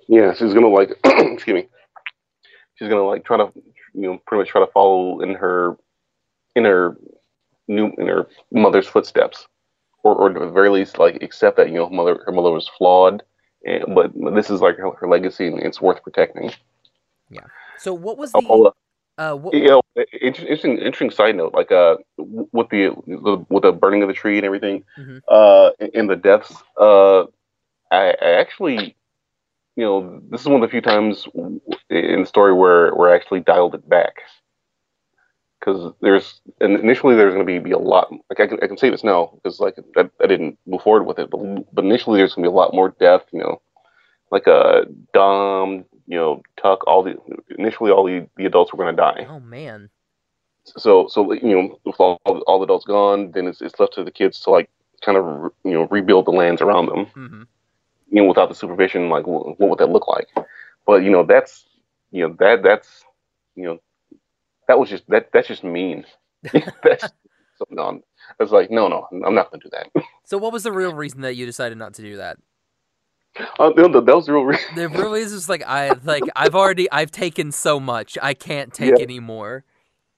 Yeah, she's gonna like, <clears throat> excuse me, she's gonna like try to, you know, pretty much try to follow in her, in her new, in her mother's footsteps, or, or at the very least, like accept that you know, her mother, her mother was flawed, and, but this is like her, her legacy, and it's worth protecting. So what was Oh, the uh what, You know, inter- interesting, interesting side note, like uh, with the with the burning of the tree and everything, Mhm. uh, and the deaths, uh, I, I actually, you know, this is one of the few times in the story where where I actually dialed it back, because there's and initially there's going to be, be a lot. Like I can I can say this now because like I, I didn't move forward with it, but but initially there's going to be a lot more death. You know, like uh, Dom, you know, Tuck, all the initially all the, the adults were going to die oh man. so so you know with all, all the adults gone then it's, it's left to the kids to like kind of you know rebuild the lands around them Mm-hmm. you know without the supervision like wh- what would that look like but you know that's you know that that's you know that was just that that's just mean <laughs> <laughs> that's something on it's like no no i'm not gonna do that So what was the real <laughs> reason that you decided not to do that? Uh, no, that was real reason The real is just like I like I've already I've taken so much I can't take Yeah. anymore.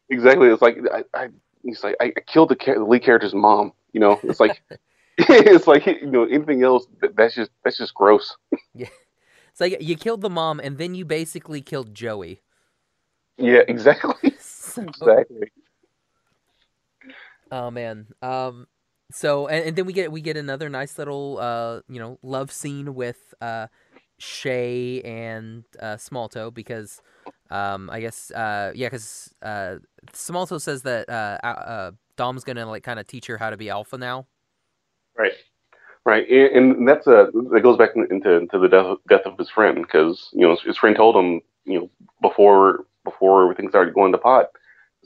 exactly it's like i i it's like i killed the, the lead character's mom you know it's like <laughs> <laughs> it's like you know anything else that's just that's just gross <laughs> Yeah, It's like you killed the mom and then you basically killed Joey. yeah exactly So- exactly Oh man. Um so and, and then we get we get another nice little uh you know love scene with uh Shay and uh Smalltoe because um I guess uh yeah cuz uh Smalltoe says that uh, uh Dom's to like kind of teach her how to be alpha now. Right, right, and, that's a that goes back into into the death, death of his friend because you know his friend told him you know before before everything started going to pot.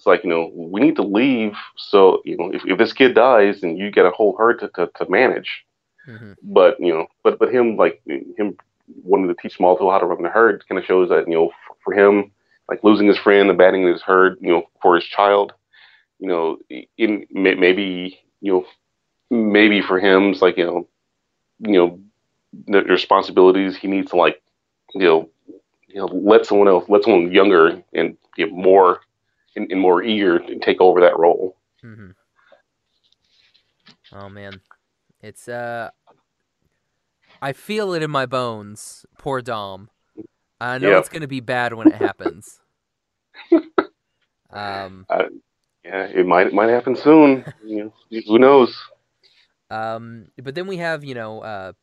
It's like you know we need to leave so you know if, if this kid dies then you get a whole herd to, to, to manage. hmm But you know but but him like him wanting to teach Smalltoe how to run the herd kind of shows that you know for, for him like losing his friend abandoning his herd you know for his child you know in may- maybe you know maybe for him it's like you know you know the responsibilities he needs to like you know you know let someone else let someone younger and you know, more and, and more eager to take over that role Mm-hmm. Oh man, it's uh, I feel it in my bones. Poor Dom. I know Yeah. it's gonna be bad when it happens. <laughs> um, yeah it might it might happen soon you know <laughs> who knows um, but then we have you know uh,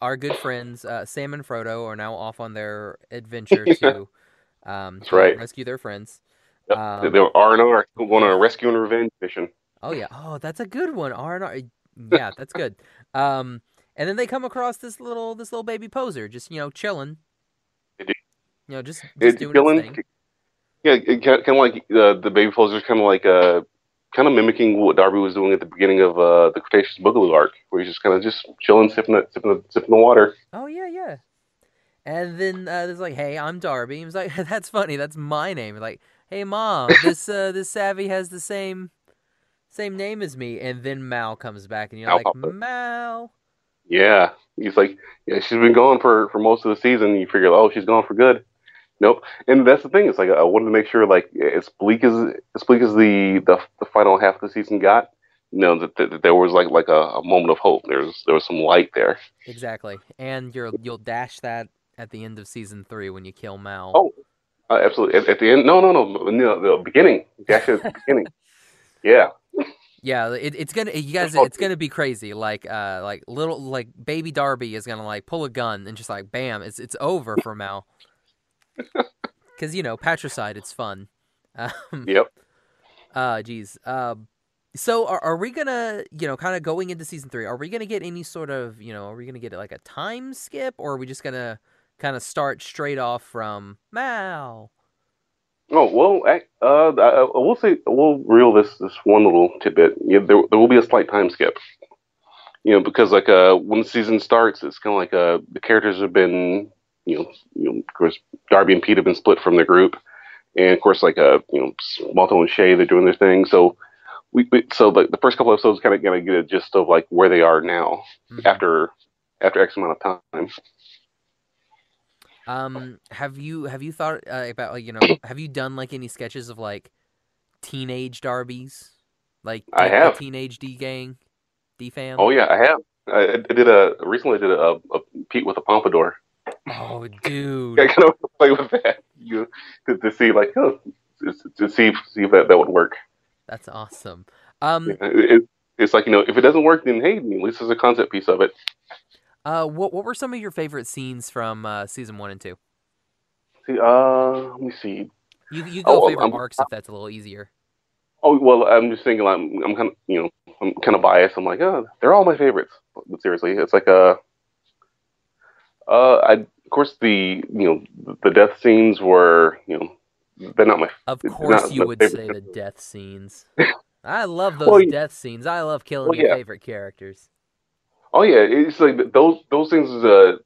our good friends uh, Sam and Frodo are now off on their adventure <laughs> to um That's right. rescue their friends. Yep. Um, they were R and R going on a rescue and revenge mission Oh yeah. Oh, that's a good one. R and R. <laughs> Yeah, that's good. Um, and then they come across this little this little baby poser, just you know chilling. Do. You know, just just It, doing killing, yeah, it kind of like uh, the baby posers, kind of like uh, kind of mimicking what Darbi was doing at the beginning of uh, the Cretaceous Boogaloo arc, where he's just kind of just chilling, sipping the, sipping the, sipping the water. Oh yeah, yeah. And then uh, there's like, hey, I'm Darbi. He was like, <laughs> that's funny. That's my name. Like, hey, mom, this uh, this Savvy has the same same name as me. And then Mal comes back, and you're Mal like. Mal. Yeah, he's like, yeah, she's been gone for for most of the season. You figure, oh, she's gone for good. Nope. And that's the thing. It's like I wanted to make sure, like, as bleak as as bleak as the the, the final half of the season got, you know, that, that, that there was like like a, a moment of hope. There was there was some light there. Exactly. And you're you'll dash that at the end of season three when you kill Mal. Oh, uh, absolutely. At, at, the end, no, no, no, no, the beginning. Actually, at the <laughs> beginning. Yeah. Yeah, it, it's gonna you guys. It's gonna be crazy. Like, uh, like little like baby Darbi is gonna like pull a gun and just like bam, it's it's over for Mal. Because <laughs> you know patricide, it's fun. Um, yep. <laughs> Uh, geez. Um, so are, are we gonna, you know, kind of going into season three? Are we gonna get any sort of, you know, are we gonna get like a time skip, or are we just gonna kind of start straight off from Mal? Oh well, I, uh, I, will say we'll reel this this one little tidbit. Yeah, there there will be a slight time skip. You know, because like uh, when the season starts, it's kind of like uh, the characters have been, you know, you know, of course, Darbi and Pete have been split from the group, and of course, like uh, you know, Malto and Shay they're doing their thing. So we, we so like the first couple episodes kind of gonna get a gist of like where they are now mm-hmm. after after X amount of time. Um, have you have you thought uh, about like you know <coughs> have you done like any sketches of like teenage Darbies, like I have teenage D gang, D fam? Oh yeah, I have. I, I did a recently did a, a, Pete with a pompadour. Oh, dude! <laughs> I kind of play with that you to, to see like oh, to, see see if that, that would work. That's awesome. Um, yeah, it, it's like you know if it doesn't work, then hey, at least there's a concept piece of it. Uh, what what were some of your favorite scenes from uh, season one and two? See, uh, let me see. You you go oh, favorite I'm, arcs if that's a little easier. Oh well, I'm just thinking. I'm I'm kind of you know I'm kind of biased. I'm like, oh, they're all my favorites. But seriously, it's like a. Uh, uh, I of course the you know the death scenes were you know they're not my. Of course, you would say the death scenes. <laughs> I love those well, death scenes. I love killing well, your yeah. favorite characters. Oh yeah, it's like those those things. Uh,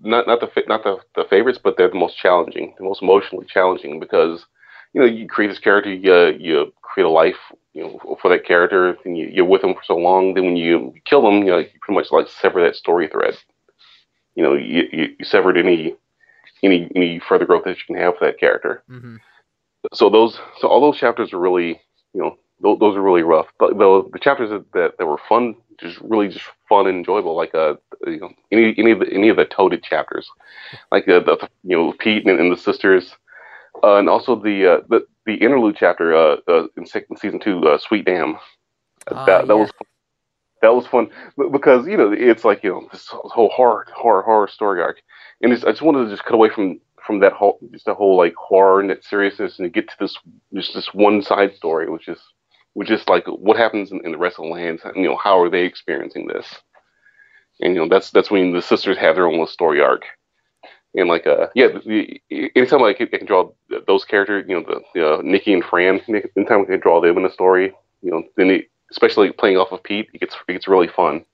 not not the not the, the favorites, but they're the most challenging, the most emotionally challenging because you know you create this character, you you create a life, you know, for that character, and you, you're with them for so long. Then when you kill them, you know, you pretty much like sever that story thread. You know, you, you, you severed any any any further growth that you can have for that character. Mm-hmm. So those so all those chapters are really you know those, those are really rough. But the, the chapters that, that, that were fun, just really just fun and enjoyable, like uh, you know, any any of the any of the toaded chapters, like uh, the you know Pete and, and the sisters, uh, and also the uh, the the interlude chapter uh, uh in, second, season two, uh, Sweet Dam. Uh, that that yeah. was that was fun because you know it's like you know this whole horror horror horror story arc, and I just wanted to just cut away from from that whole just the whole like horror and that seriousness and get to this just this one side story, which is which is like what happens in, in the rest of the lands. You know, how are they experiencing this? And you know, that's that's when the sisters have their own little story arc. And like, uh, yeah, the, anytime I can, I can draw those characters, you know, the, the uh, Nikki and Fran, anytime I can draw them in a story, you know, then it, especially playing off of Pete, it gets it gets really fun.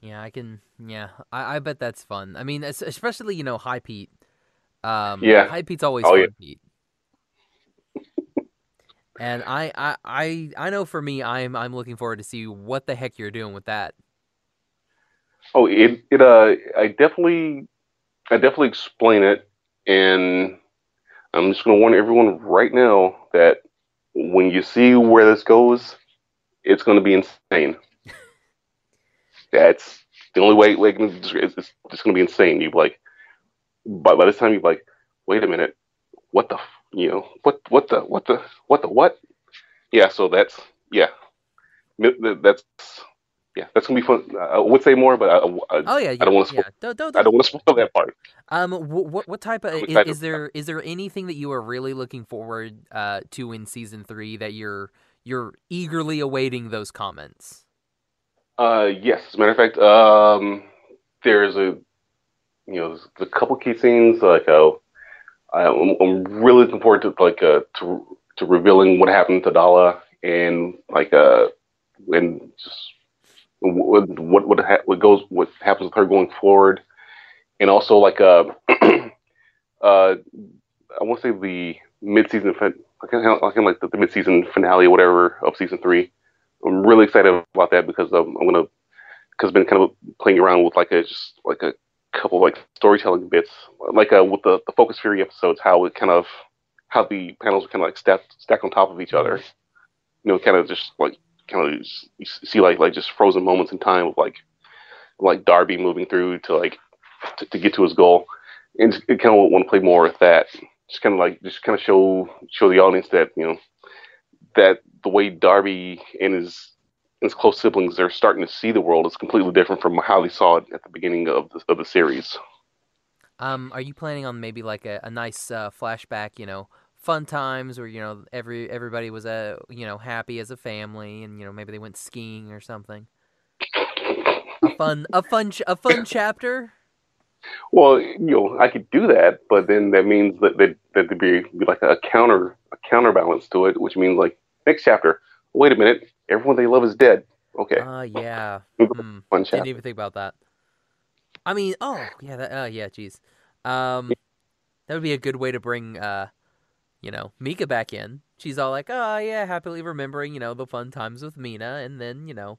Yeah, I can. Yeah, I, I bet that's fun. I mean, especially you know, High Pete. Um, yeah, High Pete's always oh, fun. Yeah. Pete. And I, I, I, I know for me, I'm, I'm looking forward to see what the heck you're doing with that. Oh, it, it, uh, I definitely, I definitely explain it, and I'm just gonna warn everyone right now that when you see where this goes, it's gonna be insane. <laughs> That's the only way. Like, it's, it's just gonna be insane. You like, by by this time, you're like, wait a minute, what the you know what what the what the what the what? Yeah so that's yeah. That's yeah that's gonna be fun. I would say more but i, I oh yeah, yeah i don't want to spoil yeah. don't, don't, don't. i don't want to spoil that part. Um what what type of is, is, there is there anything that you are really looking forward uh to in season three that you're you're eagerly awaiting those comments? Uh yes. As a matter of fact um there's a you know there's a couple key scenes like uh I'm, I'm really looking forward to like uh, to to revealing what happened to Dala and like uh and just what what what, ha- what goes what happens with her going forward, and also like uh <clears throat> uh I want to say the mid season like like, like the, the mid season finale or whatever of season three. I'm really excited about that because um, I'm gonna because I've been kind of playing around with like a just like a couple like storytelling bits, like uh, with the, the Focus Fury episodes, how it kind of how the panels kind of like stacked stacked on top of each other. You know, kind of just like kind of you see like like just frozen moments in time of like like Darbi moving through to like to, to get to his goal, and kind of want to play more with that. Just kind of like just kind of show show the audience that you know that the way Darbi and his his close siblings they're starting to see the world is completely different from how they saw it at the beginning of the, of the series. Um, are you planning on maybe like a, a nice uh, flashback? You know, fun times where you know every everybody was uh you know happy as a family, and you know maybe they went skiing or something. A fun a fun ch- a fun chapter. Well, you know, I could do that, but then that means that that, that there'd be, be like a counter a counterbalance to it, which means like next chapter. Wait a minute, everyone they love is dead. Okay. Uh, yeah. Mm. Chapter. Didn't even think about that. I mean, oh yeah, that, uh, yeah, jeez. Um, that would be a good way to bring, uh, you know, Mika back in. She's all like, oh yeah, happily remembering, you know, the fun times with Mina, and then you know,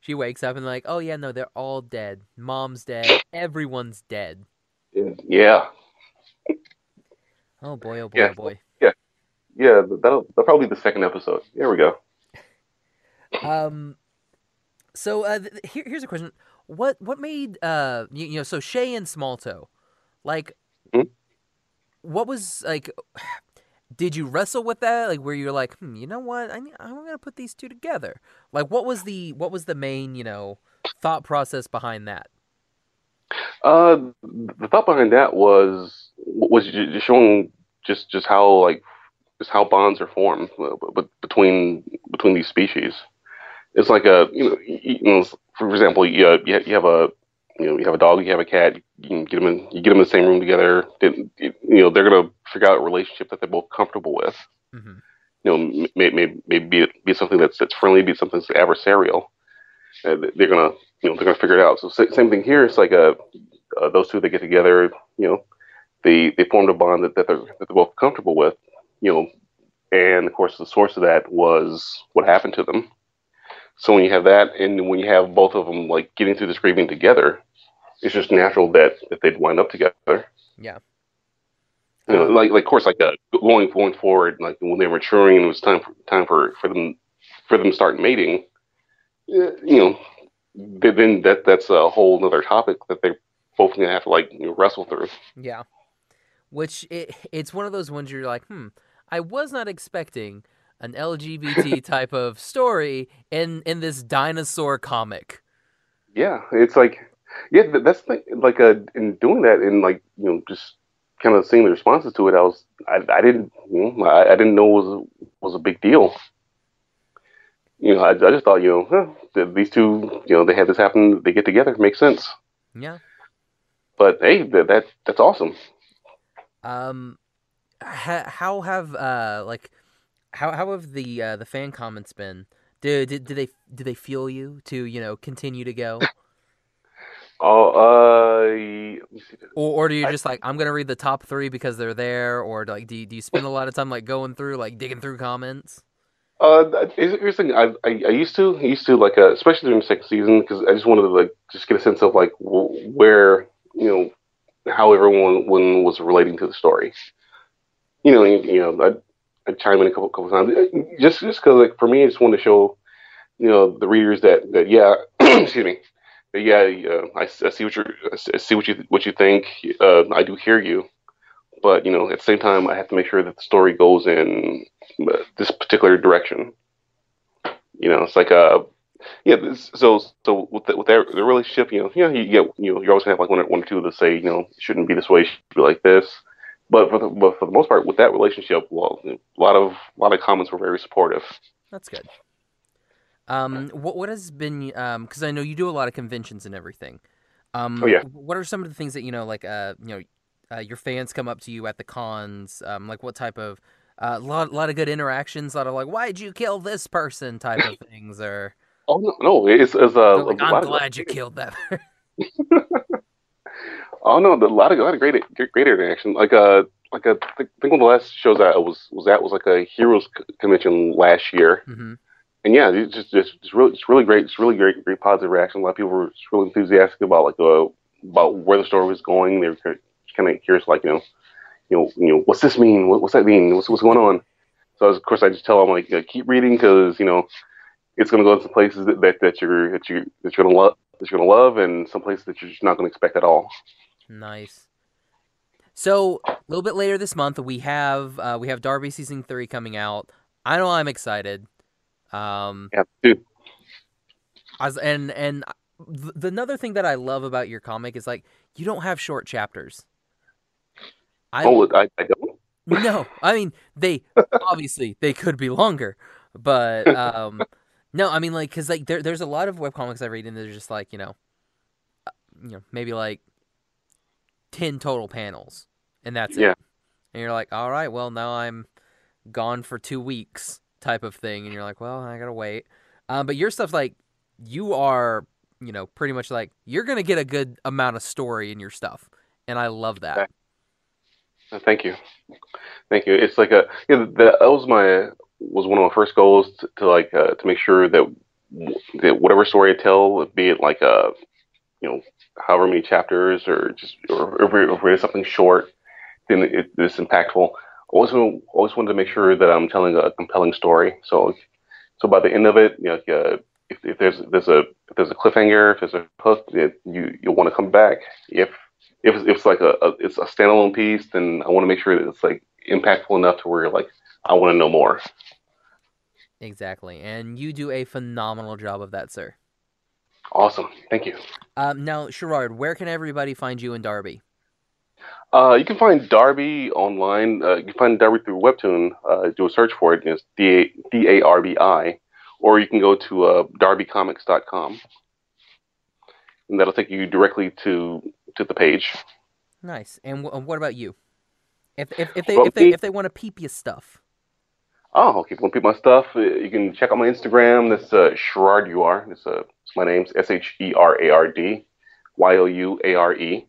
she wakes up and like, oh yeah, no, they're all dead. Mom's dead. Everyone's dead. Yeah. Oh boy, oh boy, Yeah. oh boy. Yeah, that'll, that'll probably be the second episode. There we go. Um, so uh, th- here, here's a question: What what made uh you, you know so Shay and Smalltoe, like, Hmm? what was like? <sighs> Did you wrestle with that? Like, where you're like, hmm, you know what? I I'm gonna put these two together. Like, what was the what was the main you know thought process behind that? Uh, the thought behind that was was just showing just just how like just how bonds are formed uh, between between these species. It's like a you know, you know for example, you uh, you have a you know you have a dog, you have a cat, you get them in you get them in the same room together. Then, you know they're gonna figure out a relationship that they're both comfortable with. hmm You know, maybe maybe maybe be, be something that's that's friendly, be something that's adversarial. Uh, they're gonna you know they're gonna figure it out. So same thing here. It's like a uh, those two that get together, you know, they they formed a bond that, that they're that they're both comfortable with, you know, and of course the source of that was what happened to them. So when you have that, and when you have both of them like getting through this grieving together, it's just natural that that they'd wind up together. Yeah. You know, like like of course like uh, going going forward, like when they're maturing and it was time for time for for them for them start mating, uh, you know, th- then that that's a whole other topic that they're both gonna have to like you know, wrestle through. Yeah. Which it it's one of those ones you're like, hmm, I was not expecting an LGBT <laughs> type of story in in this dinosaur comic. Yeah, it's like yeah, th- that's the, like uh, in doing that and like you know just kind of seeing the responses to it, I was I, I didn't you know, I, I didn't know it was was a big deal. You know, I, I just thought you know huh, these two you know they had this happen, they get together, makes sense. Yeah. But hey, that, that that's awesome. Um, ha- how have uh like how how have the uh, the fan comments been? Do, did did they did they fuel you to you know continue to go, <laughs> Oh, uh, let me see. or or do you just like I'm gonna read the top three because they're there, or like do you, do you spend a lot of time like going through like digging through comments? Uh, here's here's the thing. I, I I used to I used to like uh, especially during the second season because I just wanted to like just get a sense of like w- where you know how everyone one was relating to the story. You know, you, you know, I chime in a couple couple times just just because like for me, I just want to show you know the readers that that yeah, <clears throat> excuse me, yeah, uh, I, I see what you're I see what you what you think. Uh, I do hear you, but you know at the same time, I have to make sure that the story goes in uh, this particular direction. You know, it's like a yeah. So so with the, with the relationship, you know, you know, you get you know, you always have like one or, one or two that say you know it shouldn't be this way, it should be like this. But for the but for the most part, with that relationship, well, a lot of a lot of comments were very supportive. That's good. Um, what what has been um because I know you do a lot of conventions and everything. Um, Oh, yeah. What are some of the things that you know like uh you know uh, your fans come up to you at the cons? Um, like what type of a uh, lot lot of good interactions, a lot of like why'd you kill this person type of things, or <laughs> Oh no, no, it's, it's uh, like, a I'm lot of- glad you <laughs> killed that. <laughs> Oh no, the, a lot of a lot of great great, great interaction. Like uh, like uh, I think one of the last shows I was was at was like a heroes convention last year, hmm and yeah, it's just just it's really it's really great. It's really great, great positive reaction. A lot of people were just really enthusiastic about like uh, about where the story was going. They were kind of curious, like you know, you know, you know, what's this mean? What, what's that mean? What's what's going on? So of course I just tell them like uh, keep reading because you know it's going to go to some places that, that, that you're that you that you're going to love that you're going to love, and some places that you're just not going to expect at all. Nice. So a little bit later this month, we have uh, we have Darbi season three coming out. I know I'm excited. Um, Yeah, dude. as and and th- the another thing that I love about your comic is like you don't have short chapters. I Oh, I, I don't. no, I mean they <laughs> obviously they could be longer, but um, no, I mean like because like there there's a lot of webcomics I read and they're just like you know, uh, you know maybe like ten total panels and that's Yeah. it, and you're like all right, well now I'm gone for two weeks type of thing, and you're like well I gotta wait, um, but your stuff's like you are you know pretty much like you're gonna get a good amount of story in your stuff, and I love that. Okay. Uh, Thank you, thank you. It's like a yeah, that, that was my was one of my first goals to, to like uh, to make sure that that whatever story I tell, be it like a you know however many chapters or just or it- if it's something short, then it, it's impactful. Always wa- always wanted to make sure that I'm telling a compelling story. So so by the end of it, you know, if, if there's there's a if there's a cliffhanger, if there's a hook, that you you'll want to come back. If if it's, if it's like a, a it's a standalone piece, then I want to make sure that it's like impactful enough to where like I want to know more. Exactly, and you do a phenomenal job of that, sir. Awesome, thank you. Um, now, Sherard, where can everybody find you in Darbi? Uh, you can find Darbi online. Uh, you can find Darbi through Webtoon. Uh, do a search for it. It's D A R B I, or you can go to uh, darbycomics.com, and that'll take you directly to to the page. Nice. And wh- what about you? If if, if they Well, if they me- if they want to peep your stuff, Oh, you want to peep my stuff, uh, you can check out my Instagram. That's uh, Sherard U R. It's, uh, my name's S H E R A R D Y O U A R E.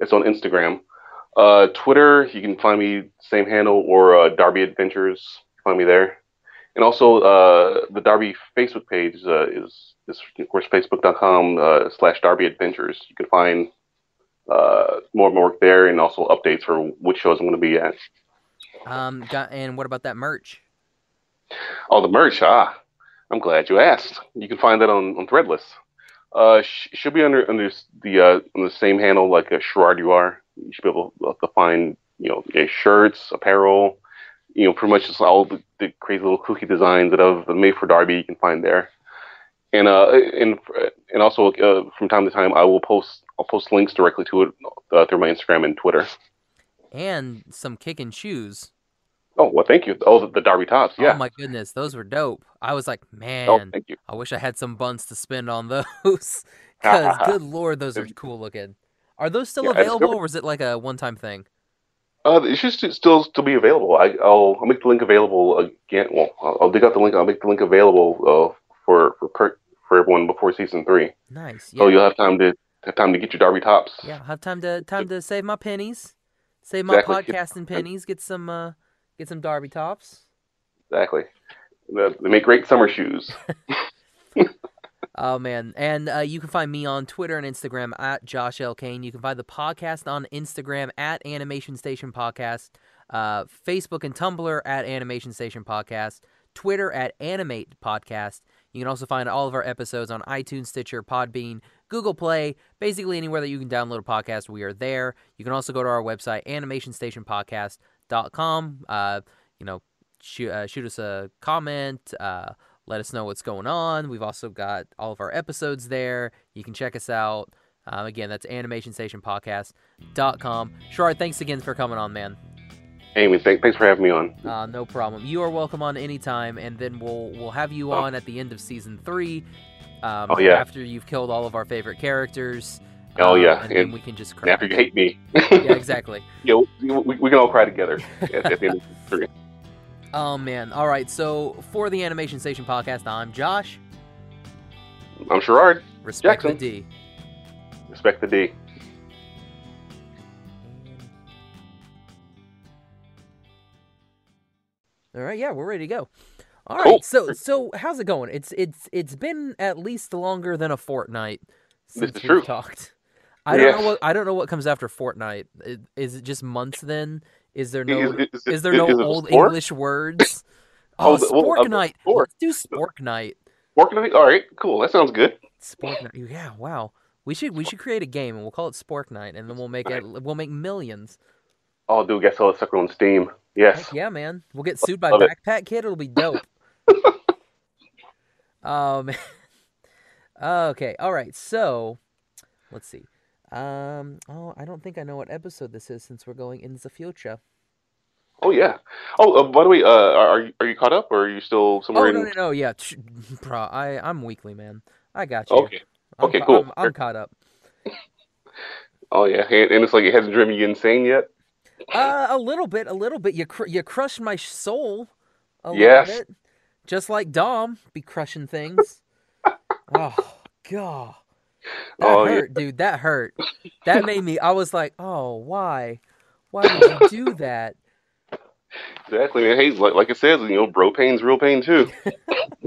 It's on Instagram. Uh, Twitter, you can find me same handle or uh, Darbi Adventures. Find me there. And also uh, the Darbi Facebook page uh, is is of course facebook.com slash Darbi Adventures. You can find more of my work there and also updates for which shows I'm going to be at. um, and what about that merch? Oh, the merch. Ah, I'm glad you asked. You can find that on, on Threadless. Uh, sh- should be under under the uh, on the same handle like a Sherard you are. You should be able to find you know shirts, apparel, you know, pretty much just all the, the crazy little kooky designs that I've made for Darbi. You can find there. And uh, and and also uh, from time to time I will post I'll post links directly to it uh, through my Instagram and Twitter. And some kicking shoes. Oh well, thank you. Oh, the, the Darbi tops. Yeah. Oh my goodness, those were dope. I was like, man, oh, thank you. I wish I had some buns to spend on those. <laughs> Cause <laughs> good lord, those are cool looking. Are those still Yeah, available, or is it like a one-time thing? Uh, it should still still be available. I, I'll I'll make the link available again. Well, I'll, I'll dig out the link. I'll make the link available uh, for for per, for everyone before season three. Nice. Yeah. So you'll have time to have time to get your Darbi tops. Yeah, I'll have time to time to save my pennies, save my Exactly. <laughs> podcasting pennies, get some uh, get some Darbi tops. Exactly. They make great summer shoes. <laughs> <laughs> Oh man, and uh, you can find me on Twitter and Instagram at Josh L Kane. You can find the podcast on Instagram at Animation Station Podcast, uh, Facebook and Tumblr at Animation Station Podcast, Twitter at Animate Podcast. You can also find all of our episodes on iTunes, Stitcher, Podbean, Google Play, basically anywhere that you can download a podcast. We are there. You can also go to our website, animationstationpodcast.com. Uh, you know, shoot, uh, shoot us a comment. Uh, let us know what's going on. We've also got all of our episodes there. You can check us out. Um, again, that's animationstationpodcast.com. Sherard, thanks again for coming on, man. Amy, thank, thanks for having me on. Uh, no problem. You are welcome on anytime, and then we'll we'll have you Oh. on at the end of season three. Um, Oh, yeah. After you've killed all of our favorite characters. Oh, yeah, And then and- we can just cry. after you hate me, yeah, <laughs> exactly. yeah, we, we, we can all cry together <laughs> at, at the end of three. Oh man. All right. So for the Animation Station podcast, I'm Josh. I'm Sherard. Respect Jackson. the D. Respect the D. All right, yeah, we're ready to go. All right, Cool. so so how's it going? It's it's it's been at least longer than a fortnight since we've talked. I don't Yeah. know what I don't know what comes after Fortnite. Is it just months then? Is there no Is- is- is there no is old? English words? <laughs> Oh, Oh, the- well, spork uh, night. Let's do spork night. On it? All right, cool. That sounds good. Spork night. Yeah, wow. We should we should create a game and we'll call it Spork Night, and then we'll make it we'll make millions. Oh, dude, guess I'll sucker on Steam. Yes. Heck yeah, man. We'll get sued by Love it. Backpack Kid. It'll be dope. <laughs> um. <laughs> okay. All right. So, let's see. Um. Oh, I don't think I know what episode this is since we're going in the future. Oh yeah. Oh, uh, by the way, uh, are are you, are you caught up, or are you still somewhere Oh in? no no no yeah, <laughs> bro. I I'm weekly man. I got you. Okay. I'm okay, cool. I'm, I'm caught up. <laughs> Oh yeah, and, and it's like it hasn't driven you insane yet. Uh, a little bit, a little bit. You cr- you crushed my soul. A Yes. little bit. Just like Dom be crushing things. <laughs> oh god. That Oh, yeah. hurt, dude. That hurt. That made me. I was like, oh, why? Why would you do that? <laughs> Exactly. Man. Hey, like, like it says, you know, bro pain's real pain too. <laughs>